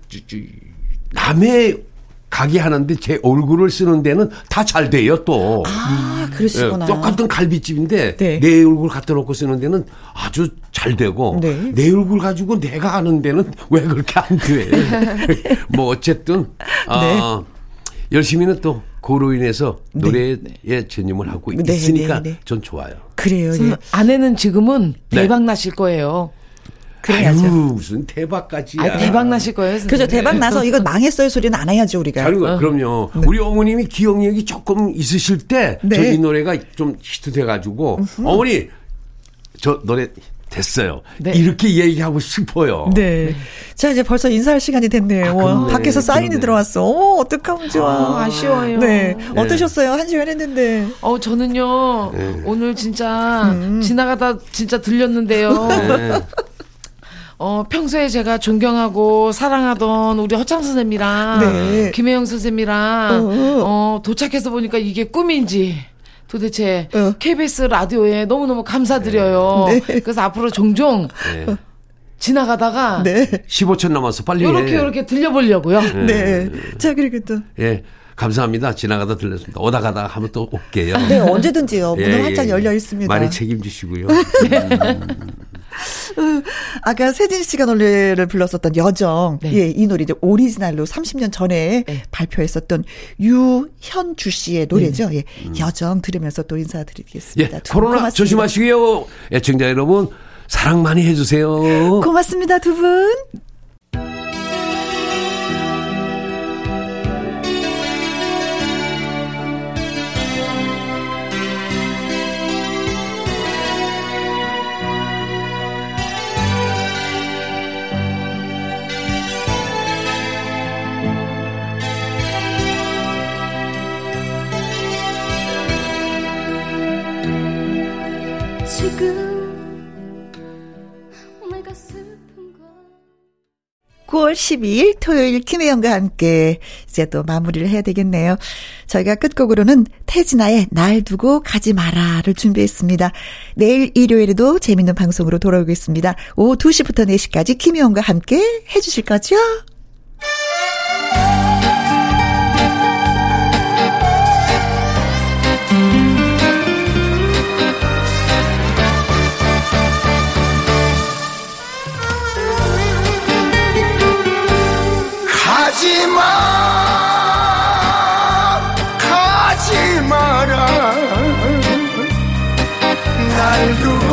남의 가게 하는데 제 얼굴을 쓰는 데는 다 잘 돼요 또. 아, 예, 그러시구나. 똑같은 갈비집인데 네. 내 얼굴 갖다 놓고 쓰는 데는 아주 잘 되고 네. 내 얼굴 가지고 내가 하는 데는 왜 그렇게 안 돼? *laughs* 뭐 어쨌든 아, 열심히는 또 그로 인해서 노래에 전념을 하고 네, 있으니까 네, 네. 전 좋아요. 그래요. 예. 아내는 지금은 네. 대박 나실 거예요. 그래야죠. 아유, 무슨 대박까지야. 아, 대박 나실 거예요. 그죠. 선생님. 대박 나서 이거 망했어요 소리는 안 해야죠, 우리가. 다른 거, 그럼요. 우리 어머님이 기억력이 조금 있으실 때, 네. 저이 노래가 좀 히트 돼가지고, 어머니, 저 노래 됐어요. 네. 이렇게 얘기하고 싶어요. 네. 자, 이제 벌써 인사할 시간이 됐네요. 아, 와. 밖에서 사인이 그러네. 들어왔어. 어, 어떡하면 좋아. 아, 아 쉬워요. 네. 네. 어떠셨어요? 한 시간 했는데. 어, 저는요, 네. 오늘 진짜 음. 지나가다 진짜 들렸는데요. 네. 어, 평소에 제가 존경하고 사랑하던 우리 허창 선생님이랑 네. 김혜영 선생님이랑 어. 어, 도착해서 보니까 이게 꿈인지 도대체 어. KBS 라디오에 너무너무 감사드려요. 네. 그래서 앞으로 종종 네. 지나가다가 네. 15초 남았어. 빨리 해. 요렇게 요렇게 들려보려고요. 네. 자, 그리고 또. 예. 감사합니다. 지나가다 들렸습니다. 오다 가다가 한번 또 올게요. 네, 언제든지요. 문은 예, 활짝 예, 열려 예. 있습니다. 많이 책임지시고요. 아까 세진 씨가 노래를 불렀었던 여정. 네. 예, 이 노래 이제 오리지널로 30년 전에 네. 발표했었던 유현주 씨의 노래죠. 예. 여정 들으면서 또 인사드리겠습니다. 예. 코로나 고맙습니다. 조심하시고요. 애청자 여러분, 사랑 많이 해 주세요. 고맙습니다, 두 분. 9월 12일 토요일 김혜영과 함께 이제 또 마무리를 해야 되겠네요. 저희가 끝곡으로는 태진아의 날 두고 가지 마라를 준비했습니다. 내일 일요일에도 재밌는 방송으로 돌아오겠습니다. 오후 2시부터 4시까지 김혜영과 함께 해주실 거죠? 가지마 가지 마라. 날 두고